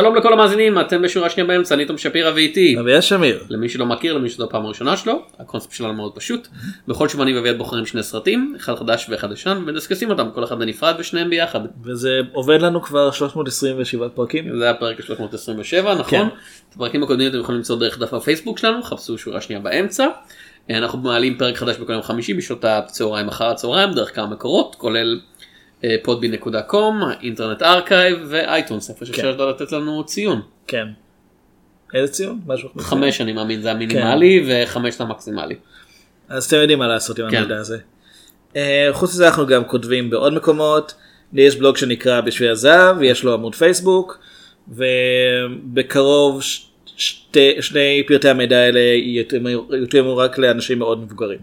שלום לכל המאזינים, אתם בשורה שנייה באמצע, אני תום שפירא ואיתי. אביה שמיר. למי שלא מכיר, למי שזו הפעם הראשונה שלו, הקונספט שלנו מאוד פשוט. בכל שבוע אני ואביעד בוחרים שני סרטים, אחד חדש ואחד ישן, ומדסקסים אותם, כל אחד בנפרד ושניהם ביחד. וזה עובד לנו כבר 327 פרקים. זה הפרק 327, נכון? כן. את הפרקים הקודמים אתם יכולים למצוא דרך דף הפייסבוק שלנו, חפשו שורה שנייה באמצע. אנחנו מעלים פרק חדש בכל יום חמישי בשעות הצהריים אחר הצהריים, דרך כמה מקורות, כולל אה, podbean.com, Internet Archive ו iTunes, איפה שאפשר לתת לנו ציון. כן. איזה ציון? משהו. חמש אני מאמין זה המינימלי וחמש זה המקסימלי. אז אתם יודעים מה לעשות עם כן. המידע הזה. אה, חוץ מזה אנחנו גם כותבים בעוד מקומות. לי יש בלוג שנקרא בשביל הזהב, יש לו עמוד פייסבוק, ובקרוב ש- שתי, שני פרטי המידע האלה יותאמו רק לאנשים מאוד מבוגרים.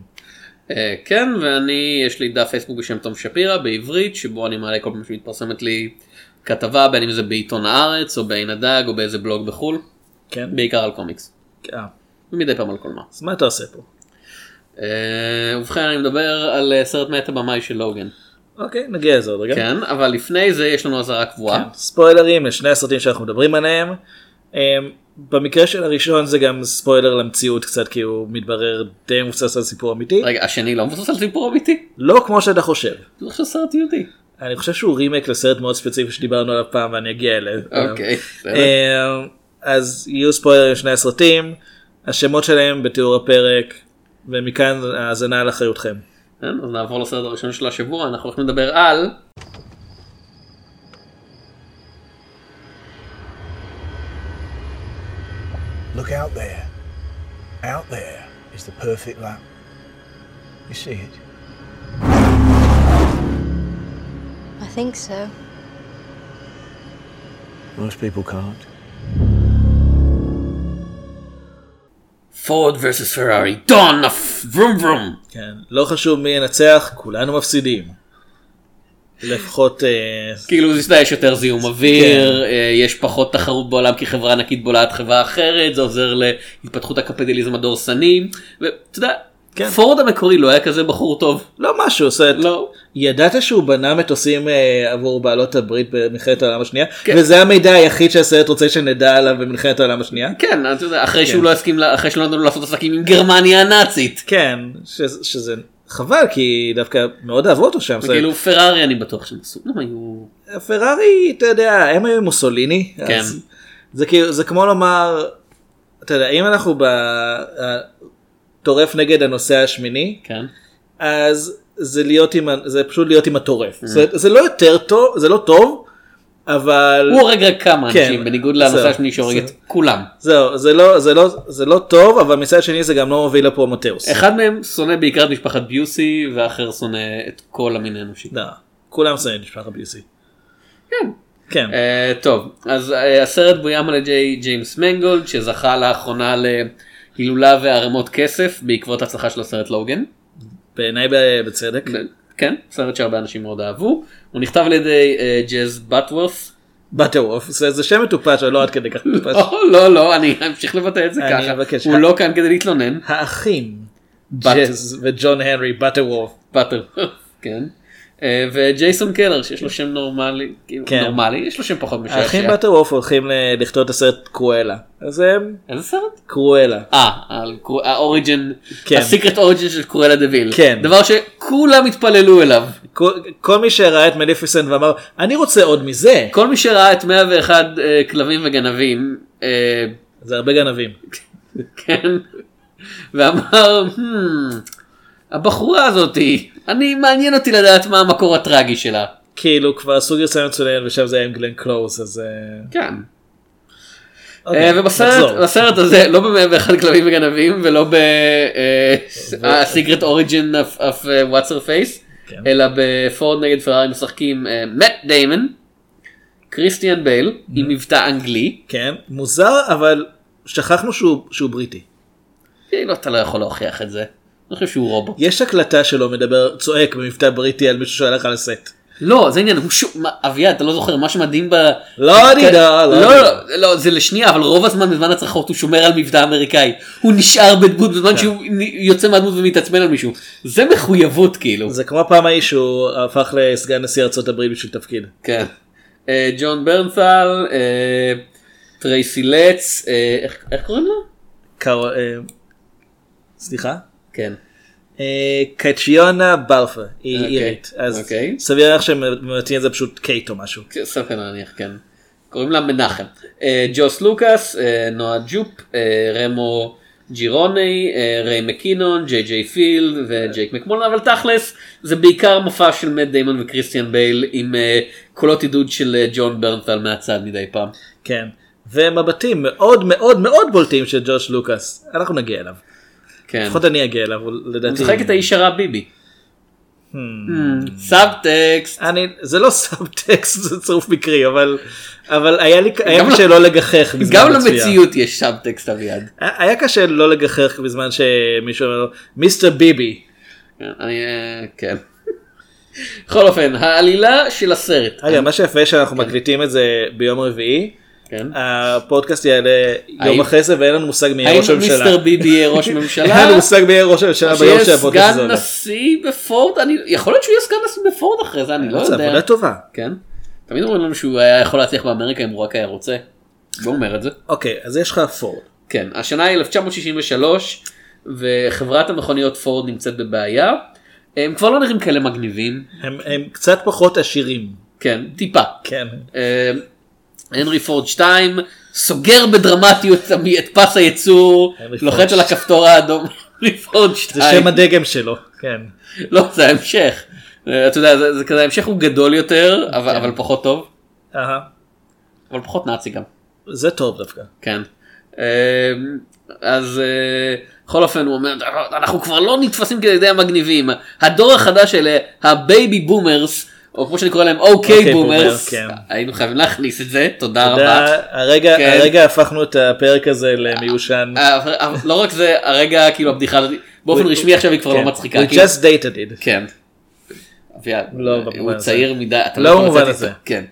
אה, כן ואני יש לי דף פייסבוק בשם תום שפירא בעברית שבו אני מעלה כל פעם שמתפרסמת לי כתבה בין אם זה בעיתון הארץ או בעין הדג או באיזה בלוג בחול כן? בעיקר על קומיקס אה, ומדי פעם על קולנוע. אז מה אתה עושה פה? אה, ובכן אני מדבר על סרט מאת הבמאי של לוגן. אוקיי, נגיע לזה עוד רגע. כן אבל לפני זה יש לנו אזהרה קבועה. כן, ספוילרים לשני הסרטים שאנחנו מדברים עליהם. במקרה של הראשון זה גם ספוילר למציאות קצת כי הוא מתברר די מבוסס על סיפור אמיתי. רגע השני לא מבוסס על סיפור אמיתי? לא כמו שאתה חושב. זה עכשיו סרט יהודי. אני חושב שהוא רימק לסרט מאוד ספציפי שדיברנו עליו פעם ואני אגיע אליו. אוקיי. בסדר. אמ, אז יהיו ספוילרים לשני הסרטים, השמות שלהם בתיאור הפרק ומכאן האזנה על אחריותכם. כן, נעבור לסרט הראשון של השבוע אנחנו הולכים לדבר על Look out there. Out there is the perfect lamp. You see it? I think so. Most people can't. פורד versus פרארי דון ורום ורום. כן, לא חשוב מי ינצח, כולנו מפסידים. לפחות אה, כאילו יש יותר זיהום אוויר, אה, יש פחות תחרות בעולם כי חברה ענקית בולעת חברה אחרת, זה עוזר להתפתחות הקפיטליזם הדורסני, ואתה יודע, כן. פורד המקורי לא היה כזה בחור טוב. לא משהו. לא. ידעת שהוא בנה מטוסים אה, עבור בעלות הברית במלחמת העולם השנייה? כן. וזה המידע היחיד שהסרט רוצה שנדע עליו במלחמת העולם השנייה? כן, אתה יודע, אחרי שהוא לא הסכים, אחרי שלא נתנו לו לעשות עסקים עם גרמניה הנאצית. כן, ש- שזה חבל כי דווקא מאוד אהבו אותו שם. וכאילו פרארי אני בטוח שהם עשו, הם היו... פרארי, אתה יודע, הם היו מוסוליני. כן. זה כאילו, זה כמו לומר, אתה יודע, אם אנחנו בטורף נגד הנושא השמיני, כן. אז זה להיות עם, זה פשוט להיות עם הטורף. Mm. זה, זה לא יותר טוב, זה לא טוב, אבל... הוא הורג רק כמה כן, אנשים, בניגוד לנושא השני שהורג את. כולם. זהו, זה לא, זה לא, זה לא טוב, אבל מצד שני זה גם לא מוביל לפרומטאוס. אחד מהם שונא בעיקר את משפחת ביוסי, והאחר שונא את כל המין האנושי. לא, כולם שונאים את משפחת ביוסי. כן. כן, אה, טוב, אז אה, הסרט בוים על ידי ג'יימס מנגולד, שזכה לאחרונה להילולה וערימות כסף בעקבות הצלחה של הסרט לוגן. בעיניי בצדק. כן, סרט שהרבה אנשים מאוד אהבו. הוא נכתב על ידי אה, ג'אז בטוורף. בטרוף, זה שם מטופש, אבל לא עד כדי כך מטופש. לא, לא, לא, אני אמשיך לבטא את זה ככה. הוא לא כאן כדי להתלונן. האחים, ג'אז וג'ון הנרי בטרוף. באטר, כן. אה, וג'ייסון קלר שיש לו שם נורמלי, כאילו, כן. נורמלי, יש לו שם פחות האחים משעשע. בטרוף הולכים ל- לכתוב את הסרט קרואלה. אז הם איזה סרט? קרואלה. אה, האוריג'ן, כן. הסיקרט אוריג'ן של קורלה דוויל. כן. דבר שכולם התפללו אליו. כל- כל מי שראה את מליפיסנט ואמר אני רוצה עוד מזה. כל מי שראה את 101 אה, כלבים וגנבים, אה, זה הרבה גנבים. כן, ואמר, "Hmm, הבחורה הזאתי, אני מעניין אותי לדעת מה המקור הטרגי שלה. כאילו כבר עשו גרסה מצוין ושם זה היה עם גלן קלוז אז. אה, כן. אוקיי, אה, ובסרט הזה לא ב-101 כלבים וגנבים ולא ב-Secret Origin of- What's her face כן. אלא בפורד נגד פרארי משחקים מאט דיימון, קריסטיאן בייל עם מבטא אנגלי, כן מוזר אבל שכחנו שהוא בריטי. כאילו אתה לא יכול להוכיח את זה, אני חושב שהוא רובוט. יש הקלטה שלו מדבר צועק במבטא בריטי על מישהו שהלך על הסט. לא זה עניין, הוא שוב, אביעד אתה לא זוכר מה שמדהים ב... לא אני יודע, לא, לא לא, אני לא, לא, זה לשנייה, אבל רוב הזמן בזמן הצרחות הוא שומר על מבטא אמריקאי. הוא נשאר בדמות כן. בזמן שהוא נ- יוצא מהדמות ומתעצבן על מישהו. זה מחויבות כאילו. זה כמו הפעם ההיא שהוא הפך לסגן נשיא ארצות הברית בשביל תפקיד. כן. אה, ג'ון ברנת'ל, אה, טרייסי לץ, אה, איך- קוראים אה, סליחה? כן. אה, קטריונה באלף, היא אוקיי, אירית. אז אוקיי. סביר להניח שהם מבטאים את זה פשוט קייט או משהו. כן, סביר להניח, כן. קוראים לה מנחם. אה, ג'וש לוקאס, אה, נואה ג'ופ, רמו ג'ירונה, ריי מקינון, ג'יי ג'יי פילד וג'ק מקמולן, אבל תכלס זה בעיקר מופע של מאט דיימון וכריסטיאן בייל עם קולות עידוד של ג'ון ברנטל מהצד מדי פעם. כן. ומבטים מאוד מאוד מאוד בולטים של ג'וש לוקאס. אנחנו נגיע אליו. כן. לפחות אני אגיע אליו, אבל הוא לדעתי... משחק את האיש הרע ביבי. המ. סאבטקסט. אני, זה לא סאבטקסט, זה צירוף מקרי, אבל, אבל היה לי, היה גם קשה לא לגחך בזמן גם הצפייה. למציאות יש סאבטקסט אביעד. היה קשה לא לגחך בזמן שמישהו אומר לו, מיסטר ביבי. כן, אני, אה, כן. בכל אופן, העלילה של הסרט. רגע, מה שיפה שאנחנו מקליטים את זה ביום רביעי, כן. הפודקאסט יעלה יום האם- אחרי זה ואין לנו מושג מי יהיה האם ראש הממשלה. מיסטר ביבי יהיה ראש אין ממשלה? לנו מושג מי יהיה ראש הממשלה ביום שיהיה שהפודקאסט הזה סגן עולה. נשיא בפורד? אני- יכול להיות שהוא יהיה סגן נשיא בפורד אחרי זה, אני לא זה יודע. עבודה טובה. כן. תמיד אומרים לנו שהוא היה יכול להצליח באמריקה אם הוא רק היה רוצה. לא אומר את זה. אוקיי, אז יש לך פורד. כן, השנה היא 1963 וחברת המכוניות פורד נמצאת בבעיה. הם כבר לא נראים כאלה מגניבים. הם הם קצת פחות עשירים. כן, טיפה. כן. הנרי פורד 2 סוגר בדרמטיות את פס הייצור, לוחץ על הכפתור האדום. הנרי פורד זה 2. שם הדגם שלו. כן. לא, זה ההמשך. אה, אתה יודע, זה, זה כזה ההמשך הוא גדול יותר, אבל, כן. אבל פחות טוב. אבל פחות נאצי גם. זה טוב דווקא. כן. אה, אז אה, בכל אופן הוא אומר אנחנו כבר לא נתפסים כדי המגניבים הדור החדש של ה baby boomers או כמו שאני קורא להם OK OK boomers boomer, כן. היינו חייבים להכניס את זה תודה רבה. הרגע, כן. הרגע הפכנו את הפרק הזה למיושן. אה, אבל- אבל לא רק זה הרגע כאילו הבדיחה הזאת באופן רשמי עכשיו היא כבר כן. לא מצחיקה. We כאילו- just dated it. כן. לא הוא. צעיר מדי, אתה לא יכול במובן הזה. כן.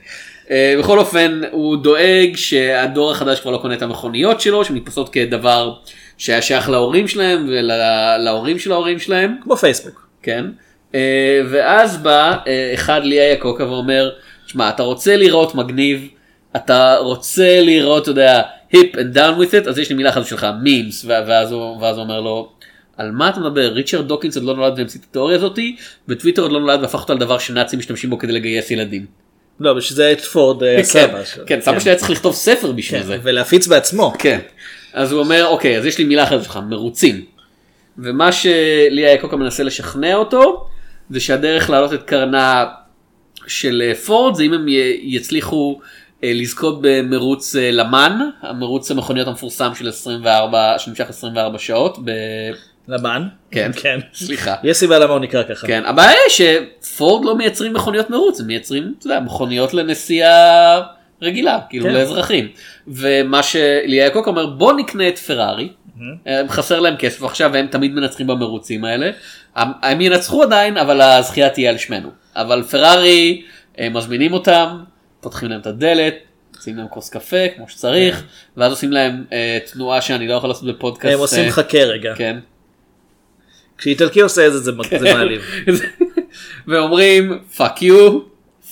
אה, בכל אופן הוא דואג שהדור החדש כבר לא קונה את המכוניות שלו שנתפסות כדבר שהיה שייך להורים שלהם ולהורים של ההורים שלהם. כמו פייסבוק. כן. אה, ואז בא אה, אחד ליה יקוקה ואומר, שמע, אתה רוצה לראות מגניב, אתה רוצה לראות, אתה יודע, hip and down with it, אז יש לי מילה אחת שלך, memes, ואז הוא, ואז הוא אומר לו, על מה אתה מדבר? ריצ'רד דוקינס עוד לא נולד והמציא את התיאוריה הזאתי, וטוויטר עוד לא נולד והפך אותו לדבר שנאצים משתמשים בו כדי לגייס ילדים. לא, בשביל זה את פורד עשה כן, משהו. כן, סבא שלי היה צריך לכתוב ספר בשביל כן, זה. ולהפיץ בעצמו. כן. אז הוא אומר, אוקיי, אז יש לי מילה אחרת שלך, מרוצים. ומה שליה יקוקה מנסה לשכנע אותו, זה שהדרך להעלות את קרנה של אה, פורד, זה אם הם יצליחו אה, לזכות במרוץ אה, למן, המרוץ המכוניות המפורסם של 24, שנמשך 24 שעות. ב... לבן. כן. כן. סליחה. יש סיבה למה הוא נקרא ככה. כן, הבעיה היא שפורד לא מייצרים מכוניות מרוץ, הם מייצרים, אתה יודע, מכוניות לנסיעה רגילה, כאילו כן. לאזרחים. ומה שליה קוק אומר, בוא נקנה את פרארי, הם חסר להם כסף עכשיו והם תמיד מנצחים במרוצים האלה. הם- ינצחו עדיין, אבל הזכייה תהיה על שמנו. אבל פרארי, הם מזמינים אותם, פותחים להם את הדלת. עושים להם כוס קפה כמו שצריך ואז עושים להם אה, תנועה שאני לא יכול לעשות בפודקאסט. הם עושים אה, חכה רגע. כן. כשאיטלקי עושה את זה זה זה מעליב. ואומרים fuck you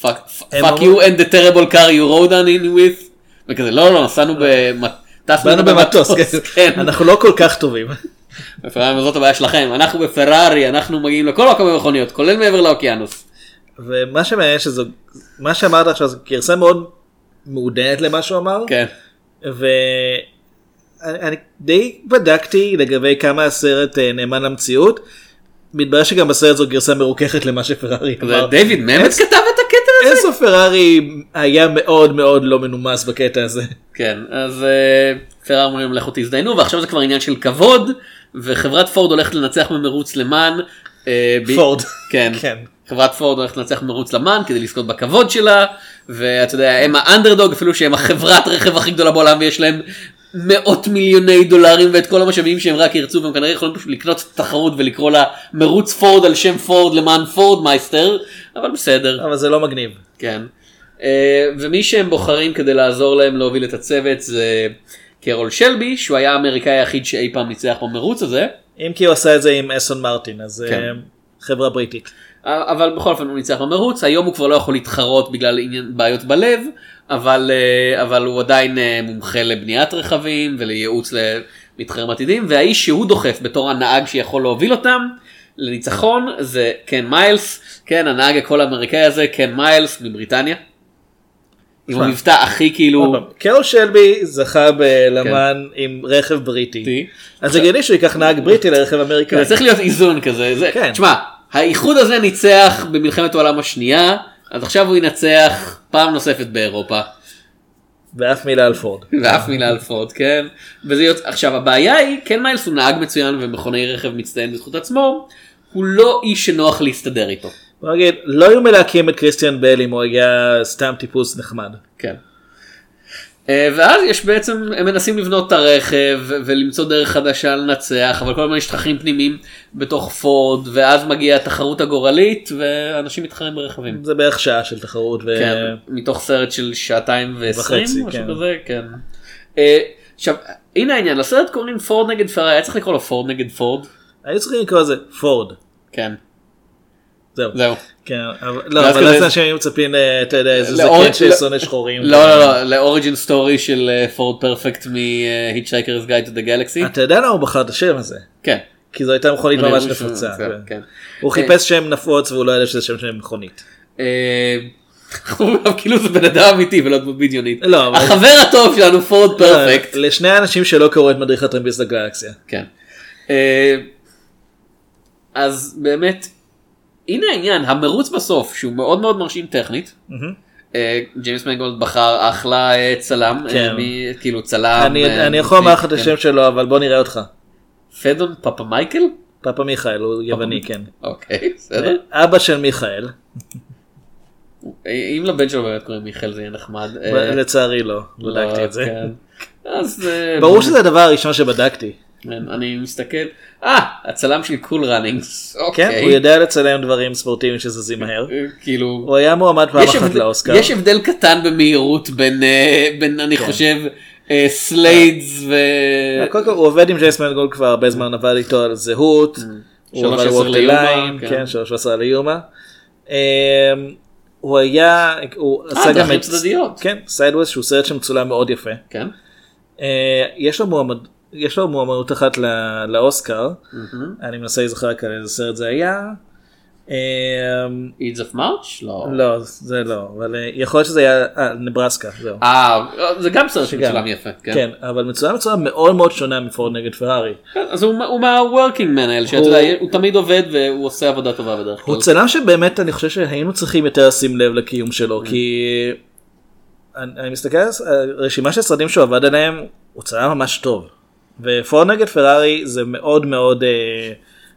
fuck you and the terrible car you rode on in with וכזה לא לא נסענו במט... טסנו באנו במטוס, כן. אנחנו לא כל כך טובים. בפרארי זאת הבעיה שלכם אנחנו בפרארי אנחנו מגיעים לכל מקום במכוניות כולל מעבר לאוקיינוס. ומה שמעניין שזו, מה שאמרת עכשיו זו גרסה מאוד מעודנת למה שהוא אמר. כן. ואני די בדקתי לגבי כמה הסרט אה, נאמן למציאות. מתברר שגם בסרט זו גרסה מרוככת למה שפרארי אמר. דיוויד ממץ כתב את אינסו פרארי היה מאוד מאוד לא מנומס בקטע הזה. כן אז אה, פרארי אומרים לכו תזדיינו ועכשיו זה כבר עניין של כבוד וחברת פורד הולכת לנצח במרוץ למען. אה, פורד. כן. כן. חברת פורד הולכת לנצח במרוץ למען כדי לזכות בכבוד שלה ואתה יודע הם האנדרדוג אפילו שהם החברת רכב הכי גדולה בעולם ויש להם מאות מיליוני דולרים ואת כל המשאבים שהם רק ירצו והם כנראה יכולים פשוט לקנות תחרות ולקרוא לה מרוץ פורד על שם פורד למען פורד מייסטר אבל בסדר אבל זה לא מגניב. כן. אה, ומי שהם בוחרים כדי לעזור להם להוביל את הצוות זה קרול שלבי שהוא היה האמריקאי היחיד שאי פעם ניצח במרוץ הזה. אם כי הוא עשה את זה עם אסון מרטין אז כן. אה, חברה בריטית. אבל בכל אופן הוא ניצח במרוץ היום הוא כבר לא יכול להתחרות בגלל בעיות בלב אבל אה, אבל הוא עדיין אה, מומחה לבניית רכבים ולייעוץ למתחרים עתידים והאיש שהוא דוחף בתור הנהג שיכול להוביל אותם לניצחון זה קן מיילס כן הנהג הכל האמריקאי הזה קן מיילס מבריטניה. עם המבטא הכי כאילו קרול שלבי זכה בלמן עם רכב בריטי. אז הגיוני שהוא ייקח נהג בריטי לרכב אמריקאי. זה צריך להיות איזון כזה זה כן. תשמע האיחוד הזה ניצח במלחמת העולם השנייה אז עכשיו הוא ינצח פעם נוספת באירופה. ואף מילה על פורד. ואף מילה על פורד כן וזה יוצא עכשיו הבעיה היא כן מיילס הוא נהג מצוין ומכוני רכב מצטיין בזכות עצמו הוא לא איש שנוח להסתדר איתו. בוא נגיד, לא היו מלהקים את קריסטיאן בל אם הוא היה סתם טיפוס נחמד. כן. אה, ואז יש בעצם הם מנסים לבנות את הרכב ולמצוא דרך חדשה לנצח אבל כל הזמן יש תככים פנימיים בתוך פורד ואז מגיעה התחרות הגורלית ואנשים מתחרים ברכבים. זה בערך שעה של תחרות. ו... כן, מתוך סרט של שעתיים ועשרים משהו כן. כזה כן. אה, עכשיו הנה העניין לסרט קוראים פורד נגד פרארי היה צריך לקרוא לו פורד נגד פורד. היו צריכים לקרוא לזה פורד. כן. זהו. זהו. כן, אבל לא, אבל אז אנשים היו מצפים, אה, אתה יודע, איזה זקן לא- ששונא שחורים. לא לא לא ל origin story של אה, פורד פרפקט מ Hitchhiker's Guide to the Galaxy. אתה יודע למה הוא בחר את השם הזה? כן. כי זו הייתה מכונית ממש נפוצה. כן. הוא חיפש שם נפוץ והוא לא ידע שזה שם של מכונית. אה, כאילו זה בן אדם אמיתי ולא דמות בדיונית. לא, החבר הטוב שלנו פורד פרפקט. לשני האנשים שלא קראו את מדריך הטרמפיסט לגלקסיה. כן. אז באמת הנה העניין המרוץ בסוף שהוא מאוד מאוד מרשים טכנית. אה, ג'יימס מנגולד בחר אחלה אה, צלם אה, כן. כאילו צלם. אני אני יכול לומר לך את. השם שלו אבל בוא נראה אותך. פדון פאפה מייקל? פאפה מיכאל הוא יווני כן. אוקיי בסדר. אבא של מיכאל. אם לבן שלו באמת קוראים מיכאל זה יהיה נחמד. לצערי לא. לא, בדקתי את זה. כן. ברור שזה הדבר הראשון שבדקתי. כן, אני מסתכל. אה הצלם של קול ראנינגס. כן, אוקיי. הוא יודע לצלם דברים ספורטיביים שזזים מהר. אה, כאילו. הוא היה מועמד פעם אחת לאוסקר. יש הבדל קטן במהירות בין אה, אני כן. חושב אה, sleds ו... קודם כל הוא עובד עם ג'יימס מנגולד כבר הרבה זמן עבד איתו על זהות. הוא שלוש עבד עשר ווק דה ליין, ליומה, כן. כן, 3:10 ליומה. אמ, הוא היה, הוא עשה גם דרכים את, צדדיות. כן, סיידוויז שהוא סרט שמצולם מאוד יפה. כן. אה, יש לו מועמד, יש לו מועמדות אחת ל- לאוסקר, אני מנסה להיזכר על איזה סרט זה היה. אידס אוף מרץ'? לא. לא, זה לא, אבל אה, יכול להיות שזה היה, אה, נברסקה, זהו. אה זה גם סרט. שמצולם יפה. כן. כן, אבל מצולם בצורה מאוד מאוד שונה מפורד נגד פרארי. כן, אז הוא הוא מה-working man האלה שאתה יודע הוא תמיד עובד והוא עושה עבודה טובה בדרך כלל. הוא צלם שבאמת אני חושב שהיינו צריכים יותר לשים לב לקיום Mm. שלו כי אני, אני מסתכל על רשימה של סרטים שהוא עבד עליהם הוא צלם ממש טוב ופורד נגד פרארי זה מאוד מאוד אה,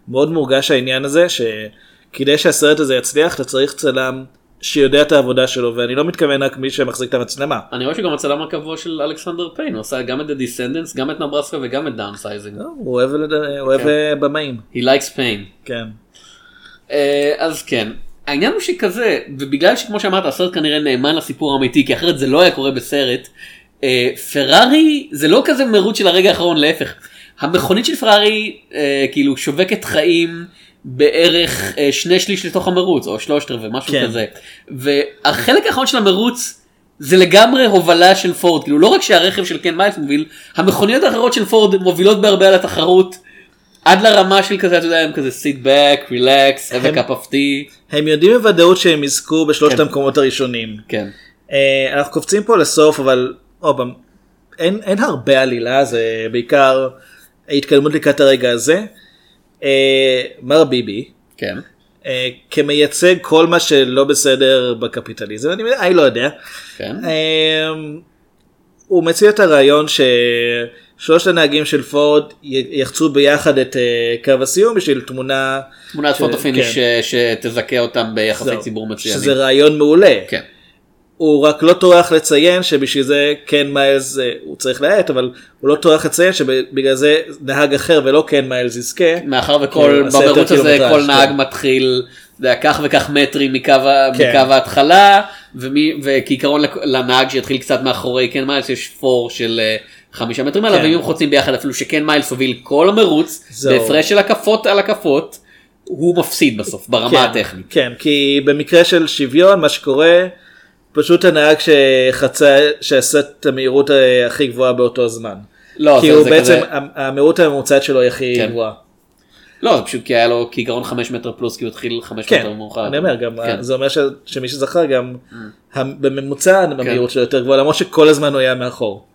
מאוד מורגש העניין הזה שכדי שהסרט הזה יצליח אתה צריך צלם שיודע את העבודה שלו ואני לא מתכוון רק מי שמחזיק את המצלמה. אני רואה שגם הצלם הקבוע של אלכסנדר פיין הוא עשה גם את The Descendants גם את נברסקה וגם את דאונסייזינג. לא, הוא אוהב, לד- הוא אוהב כן. אה, במאים. He likes Payne. כן. אה, אז כן. העניין הוא שכזה ובגלל שכמו שאמרת הסרט כנראה נאמן לסיפור האמיתי כי אחרת זה לא היה קורה בסרט. אה, פרארי זה לא כזה מרוץ של הרגע האחרון להפך. המכונית של פרארי אה, כאילו שובקת חיים בערך אה, שני שליש לתוך המרוץ או שלושת רבעי משהו כן. כזה. והחלק האחרון של המרוץ זה לגמרי הובלה של פורד כאילו לא רק שהרכב של קן מיילס מוביל המכוניות האחרות של פורד מובילות בהרבה על התחרות. עד לרמה של כזה אתה יודע הם כזה sit back relax have a cup of tea הם יודעים בוודאות שהם יזכו בשלושת כן. המקומות הראשונים. כן אה, אנחנו קופצים פה לסוף אבל עוד פעם אין, אין הרבה עלילה זה בעיקר ההתקדמות לקראת הרגע הזה. אה, מר ביבי כן אה, כמייצג כל מה שלא בסדר בקפיטליזם אני, אני לא יודע. כן אה, הוא מציע את הרעיון ששלושת הנהגים של פורד יחצו ביחד את אה, קו הסיום בשביל תמונה תמונת ש- photo finish כן. ש- שתזכה אותם ביחסי ציבור מצוינים. שזה רעיון מעולה. כן. הוא רק לא טורח לציין שבשביל זה קן מיילס אה, הוא צריך להאט אבל הוא לא טורח לציין שבגלל זה נהג אחר ולא קן מיילס יזכה. מאחר וכל כן, במרוץ הזה כל נהג כן. מתחיל אתה יודע, כך וכך מטרים מקו כן. מקו ההתחלה ומי- וכעיקרון לנהג שיתחיל קצת מאחורי קן מיילס יש פור של אה, חמישה מטרים עליו כן. ואם הם חוצים ביחד אפילו שקן מיילס הוביל כל המרוץ. בהפרש של הקפות על הקפות הוא מפסיד בסוף ברמה כן, הטכנית. כן, כי במקרה של שוויון מה שקורה, פשוט הנהג שחצה, שעשה את המהירות אה, הכי גבוהה באותו זמן. לא, כי זה- הוא זה בעצם, כזה- המהירות הממוצעת שלו היא הכי כן. גבוהה. לא, זה פשוט כי היה לו כעיקרון 5 מטר פלוס כי הוא התחיל 5 מטר כן, מאוחר. אני אומר גם, כן. זה אומר ש- שמי שזכר גם, המ- בממוצע המהירות שלו יותר גבוהה, למרות שכל הזמן הוא היה מאחור.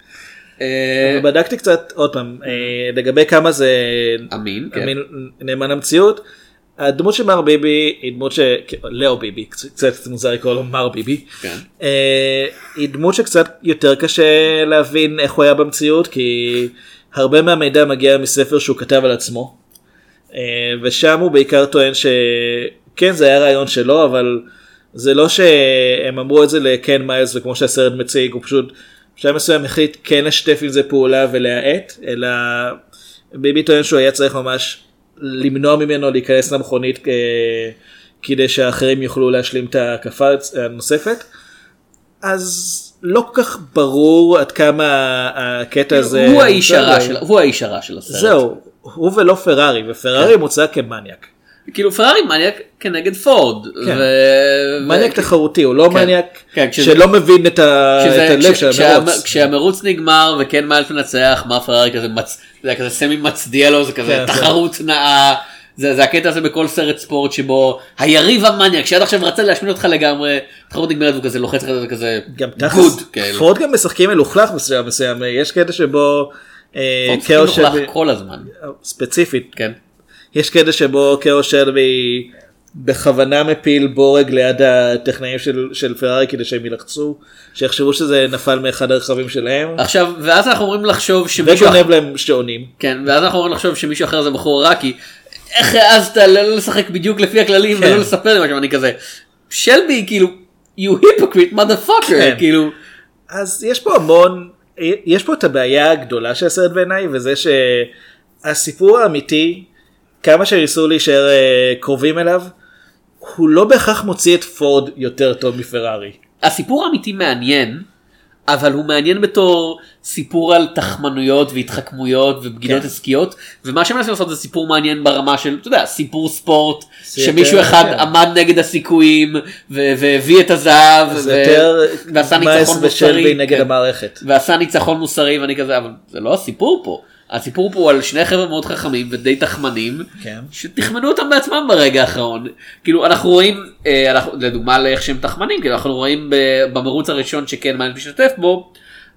אה, בדקתי קצת, עוד פעם, אה, לגבי כמה זה אמין, כן. אמין- נאמן למציאות. הדמות של מר ביבי היא דמות ש... לאו ביבי, קצת- קצת מוזר לקרוא לו מר ביבי. כן. אה, היא דמות שקצת יותר קשה להבין איך הוא היה במציאות כי הרבה מהמידע מגיע מספר שהוא כתב על עצמו. אה, ושם הוא בעיקר טוען שכן זה היה רעיון שלו אבל זה לא שהם אמרו את זה לקן מיילס וכמו שהסרט מציג הוא פשוט בשלב מסוים החליט כן לשתף עם זה פעולה ולהאט אלא ביבי טוען שהוא היה צריך ממש למנוע ממנו להיכנס למכונית אה, כדי שאחרים יוכלו להשלים את ההקפה הנוספת. אז לא כל כך ברור עד כמה הקטע הזה הוא האיש הרע. של הוא האיש הרע של הסרט. זהו הוא ולא פרארי ופרארי מוצג כמניאק. כאילו פרארי מניאק כנגד פורד. כן. ו- מניאק ו- תחרותי הוא לא כן. מניאק כן, כשזה- שלא מבין את ה- כשזה- את הלב כש- של המרוץ. כשהמרוץ נגמר וכן מיילס מנצח מה פרארי כזה מצ... זה כזה סמי מצדיע לו זה כזה כן, תחרות נאה. זה, זה הקטע הזה בכל סרט ספורט שבו היריב המניאק שעד עכשיו רצה להשמיד אותך לגמרי תחרות נגמרת והוא כזה לוחץ לך את זה כזה גם גוד כאילו. פורד גם משחקים מלוכלך מסוים מסוים יש קטע שבו אה, פורד משחקים מלוכלך כל הזמן. ספציפית כן. יש קטע שבו כאו שלבי בכוונה מפיל בורג ליד הטכנאים של, של פרארי כדי שהם ילחצו שיחשבו שזה נפל מאחד הרכבים שלהם עכשיו ואז אנחנו אומרים לחשוב שמישהו וגונב להם שעונים. כן ואז אנחנו אומרים לחשוב שמישהו אחר זה בחור עיראקי. איך העזת לא לשחק בדיוק לפי הכללים כן. ולא לספר לי משהו אני כזה שלבי כאילו you hypocrite motherfucker כן. כאילו אז יש פה המון, יש פה את הבעיה הגדולה של הסרט בעיניי, וזה שהסיפור האמיתי, כמה שניסו להישאר אה, קרובים אליו, הוא לא בהכרח מוציא את פורד יותר טוב מפרארי. הסיפור האמיתי מעניין אבל הוא מעניין בתור סיפור על תחמנויות והתחכמויות ובגידות כן. עסקיות ומה שמנסים לעשות זה סיפור מעניין ברמה של אתה יודע סיפור ספורט שמישהו יותר- אחד כן. עמד נגד הסיכויים ו- והביא את הזהב זה ו- יותר ועשה ניצחון מוסרי נגד כן. המערכת. ועשה ניצחון מוסרי ואני כזה אבל זה לא הסיפור פה הסיפור פה הוא על שני חבר'ה מאוד חכמים ודי תחמנים כן. שתכמנו אותם בעצמם ברגע האחרון כאילו אנחנו רואים אה, אנחנו, לדוגמה לאיך שהם תחמנים כאילו אנחנו רואים ב- במרוץ הראשון שכן מיינד משתתף בו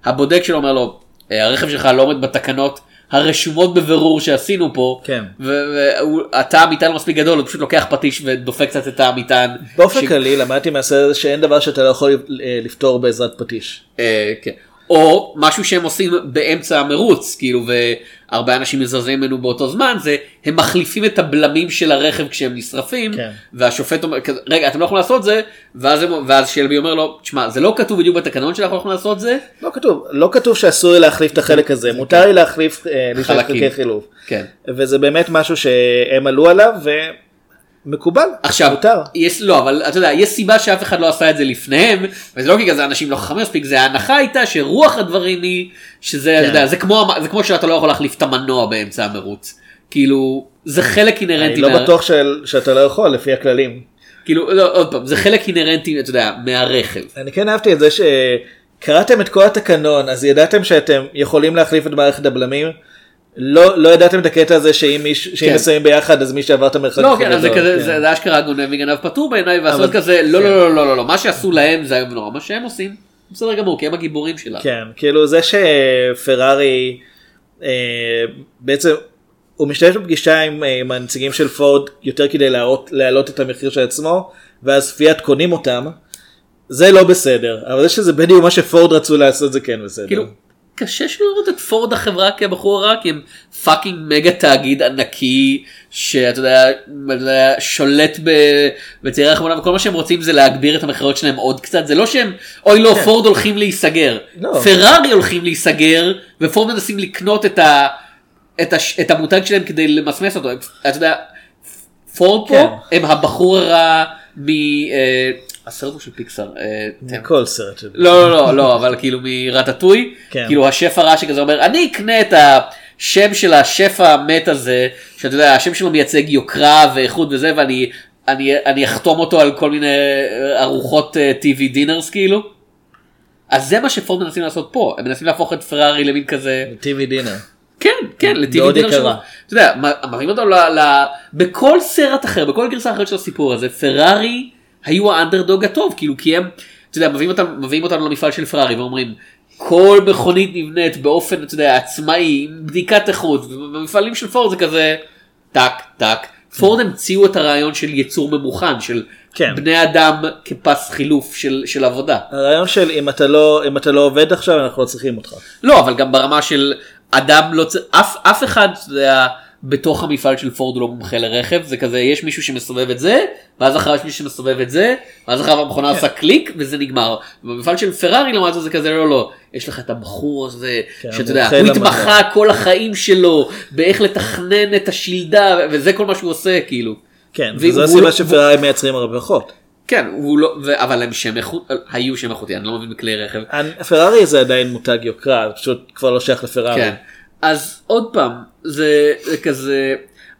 הבודק שלו אומר לו "אה, הרכב שלך לא עומד בתקנות הרשומות בבירור שעשינו פה כן. ואתה המטען לא מספיק גדול הוא פשוט לוקח פטיש ודופק קצת את המטען. באופן ש- כללי למדתי מהסרט הזה שאין דבר שאתה לא יכול אה, לפתור בעזרת פטיש. אה, כן. או משהו שהם עושים באמצע המרוץ כאילו והרבה אנשים מזרזים ממנו באותו זמן זה הם מחליפים את הבלמים של הרכב כשהם נשרפים כן. והשופט אומר רגע אתם לא יכולים לעשות זה ואז, הם, ואז שלבי אומר לו תשמע זה לא כתוב בדיוק בתקנון שאנחנו יכולים לעשות זה לא כתוב, לא כתוב שאסור לי להחליף את החלק הזה, מותר לי להחליף אה. חלקי חילוף. כן. וזה באמת משהו שהם עלו עליו ומקובל, עכשיו מותר. יש לא אבל אתה יודע יש סיבה שאף אחד לא עשה את זה לפניהם וזה לא כי כזה אנשים לא חכמים מספיק זה ההנחה הייתה שרוח הדברים היא שזה אתה יודע, זה כמו זה כמו שאתה לא יכול להחליף את המנוע באמצע המרוץ כאילו זה חלק אינהרנטי אני לא מה- בטוח של- שאתה לא יכול לפי הכללים. כאילו לא, עוד פעם זה חלק אינהרנטי אתה יודע מהרכב אני כן אהבתי את זה שקראתם את כל התקנון אז ידעתם שאתם יכולים להחליף את מערכת הבלמים. לא, לא ידעתם את הקטע הזה שאם, שאם כן. ביחד אז מי שעבר את המרחק לא כן, זה כזה כן. זה אשכרה גונב וגנב פטור בעיניי ועשות אבל- כזה לא כן. לא לא לא לא לא מה שעשו להם זה היום נורא מה שהם עושים בסדר גמור כי הם הגיבורים שלנו. כן, כאילו זה שפרארי אה, בעצם הוא משתמש בפגישה עם, אה, עם הנציגים של פורד יותר כדי להעלות, להעלות את המחיר של עצמו ואז פיאט קונים אותם. זה לא בסדר, אבל זה שזה בדיוק מה שפורד רצו לעשות זה כן בסדר. כאילו קשה שלא לראות את פורד החברה כבחור הרע כי הם fucking מגה תאגיד ענקי שאתה יודע, יודע שולט בצעירי החברה וכל מה שהם רוצים זה להגביר את המכירות שלהם עוד קצת זה לא שהם אוי לא פורד הולכים להיסגר לא. פרארי הולכים להיסגר ופורד מנסים לקנות את, ה, את, הש, את המותג שלהם כדי למסמס אותו אתה יודע פורד כן. פה הם הבחור הרע מ... אה, הסרט הוא של פיקסאר. אה, תן- כל סרט של... לא לא לא לא אבל כאילו מרטטוי כן. כאילו השף הרע שכזה אומר אני אקנה את, השם של השף המת הזה, שאתה יודע, השם שלו מייצג יוקרה ואיכות וזה, ואני אני, אני אחתום אותו על כל מיני אה, ארוחות TV דינרס כאילו. אז זה מה שפורד מנסים לעשות פה, הם מנסים להפוך את פרארי למין כזה, TV דינר. כן, כן, לטיבי דינר. שלו. אתה יודע, מ- מביאים אותו ל... ל... בכל סרט אחר, בכל גרסה אחרת של הסיפור הזה, פרארי היו האנדרדוג הטוב, כאילו כי הם, אתה יודע, מביאים אותם, מביאים אותנו למפעל של פרארי ואומרים, כל מכונית נבנית באופן, אתה יודע, עצמאי, עם בדיקת איכות, ובמפעלים של פורד זה כזה, טק, טק. פורד המציאו את הרעיון של ייצור ממוכן, של כן. בני אדם כפס חילוף של, של עבודה. הרעיון של אם אתה לא אם אתה לא עובד עכשיו אנחנו לא צריכים אותך. לא, אבל גם ברמה של אדם לא צריך, אף, אף אחד, אתה יודע, בתוך המפעל של פורד הוא לא מומחה לרכב, זה כזה, יש מישהו שמסובב את זה, ואז אחריו יש מישהו שמסובב את זה, ואז אחריו המכונה עושה קליק וזה נגמר. במפעל של פרארי לעומת זאת זה כזה, לא, לא, יש לך את הבחור הזה, כן, שאתה יודע, הוא. התמחה כל החיים שלו באיך לתכנן את השלדה, וזה כל מה שהוא עושה, כאילו. כן, וזו הסיבה לא- שפרארי מייצרים הרבה פחות. כן, הוא לא, ו, אבל הם שם איכות, היו שם איכותי, אני לא מבין בכלי רכב. פרארי זה עדיין מותג יוקרה, פשוט כבר לא שייך לפרארי. כן. אז עוד פעם, זה, זה כזה,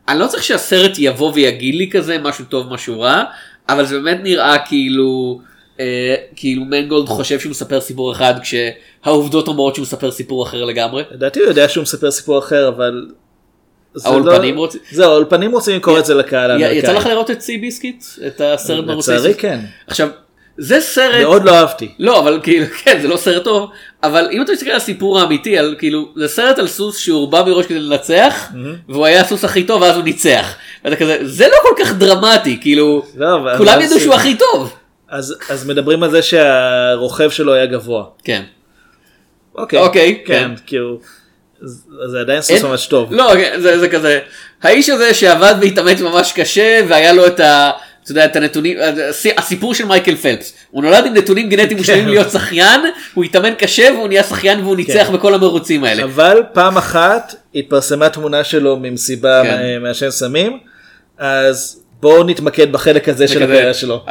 אני לא צריך שהסרט יבוא ויגיד לי כזה משהו טוב משהו רע, אבל זה באמת נראה כאילו, אה, כאילו מנגולד חושב שהוא מספר סיפור אחד כשהעובדות אומרות שהוא מספר סיפור אחר לגמרי. לדעתי הוא יודע שהוא מספר סיפור אחר אבל. זה האולפנים לא- רוצים- זהו האולפנים רוצים למכור את זה לקהל י- האמריקאי. יצא לך לראות את סי ביסקיט? את הסרט בערוץ לצערי? כן. עכשיו, זה סרט... מאוד לא אהבתי. לא אבל כאילו כן זה לא סרט טוב אבל אם אתה מסתכל על הסיפור האמיתי על כאילו זה סרט על סוס שהורבע מראש כדי לנצח והוא היה הסוס הכי טוב ואז הוא ניצח. ואתה כזה זה לא כל כך דרמטי כאילו לא, כולם ידעו שהוא הכי טוב. אז אז מדברים על זה שהרוכב שלו היה גבוה. כן. אוקיי. אוקיי, כן. כן. כאילו. זה עדיין סוס אין- ממש טוב. לא כן, זה, זה כזה האיש הזה שעבד והתאמץ ממש קשה והיה לו את ה... אתה יודע את הנתונים הס- הסיפור של מייקל פלפס הוא נולד עם נתונים גנטיים מושלמים כן. להיות שחיין הוא התאמן קשה והוא נהיה שחיין והוא ניצח בכל המרוצים האלה. אבל פעם אחת התפרסמה תמונה שלו ממסיבה כן. מה- מעשן סמים אז בואו נתמקד בחלק הזה של הקריירה שלו.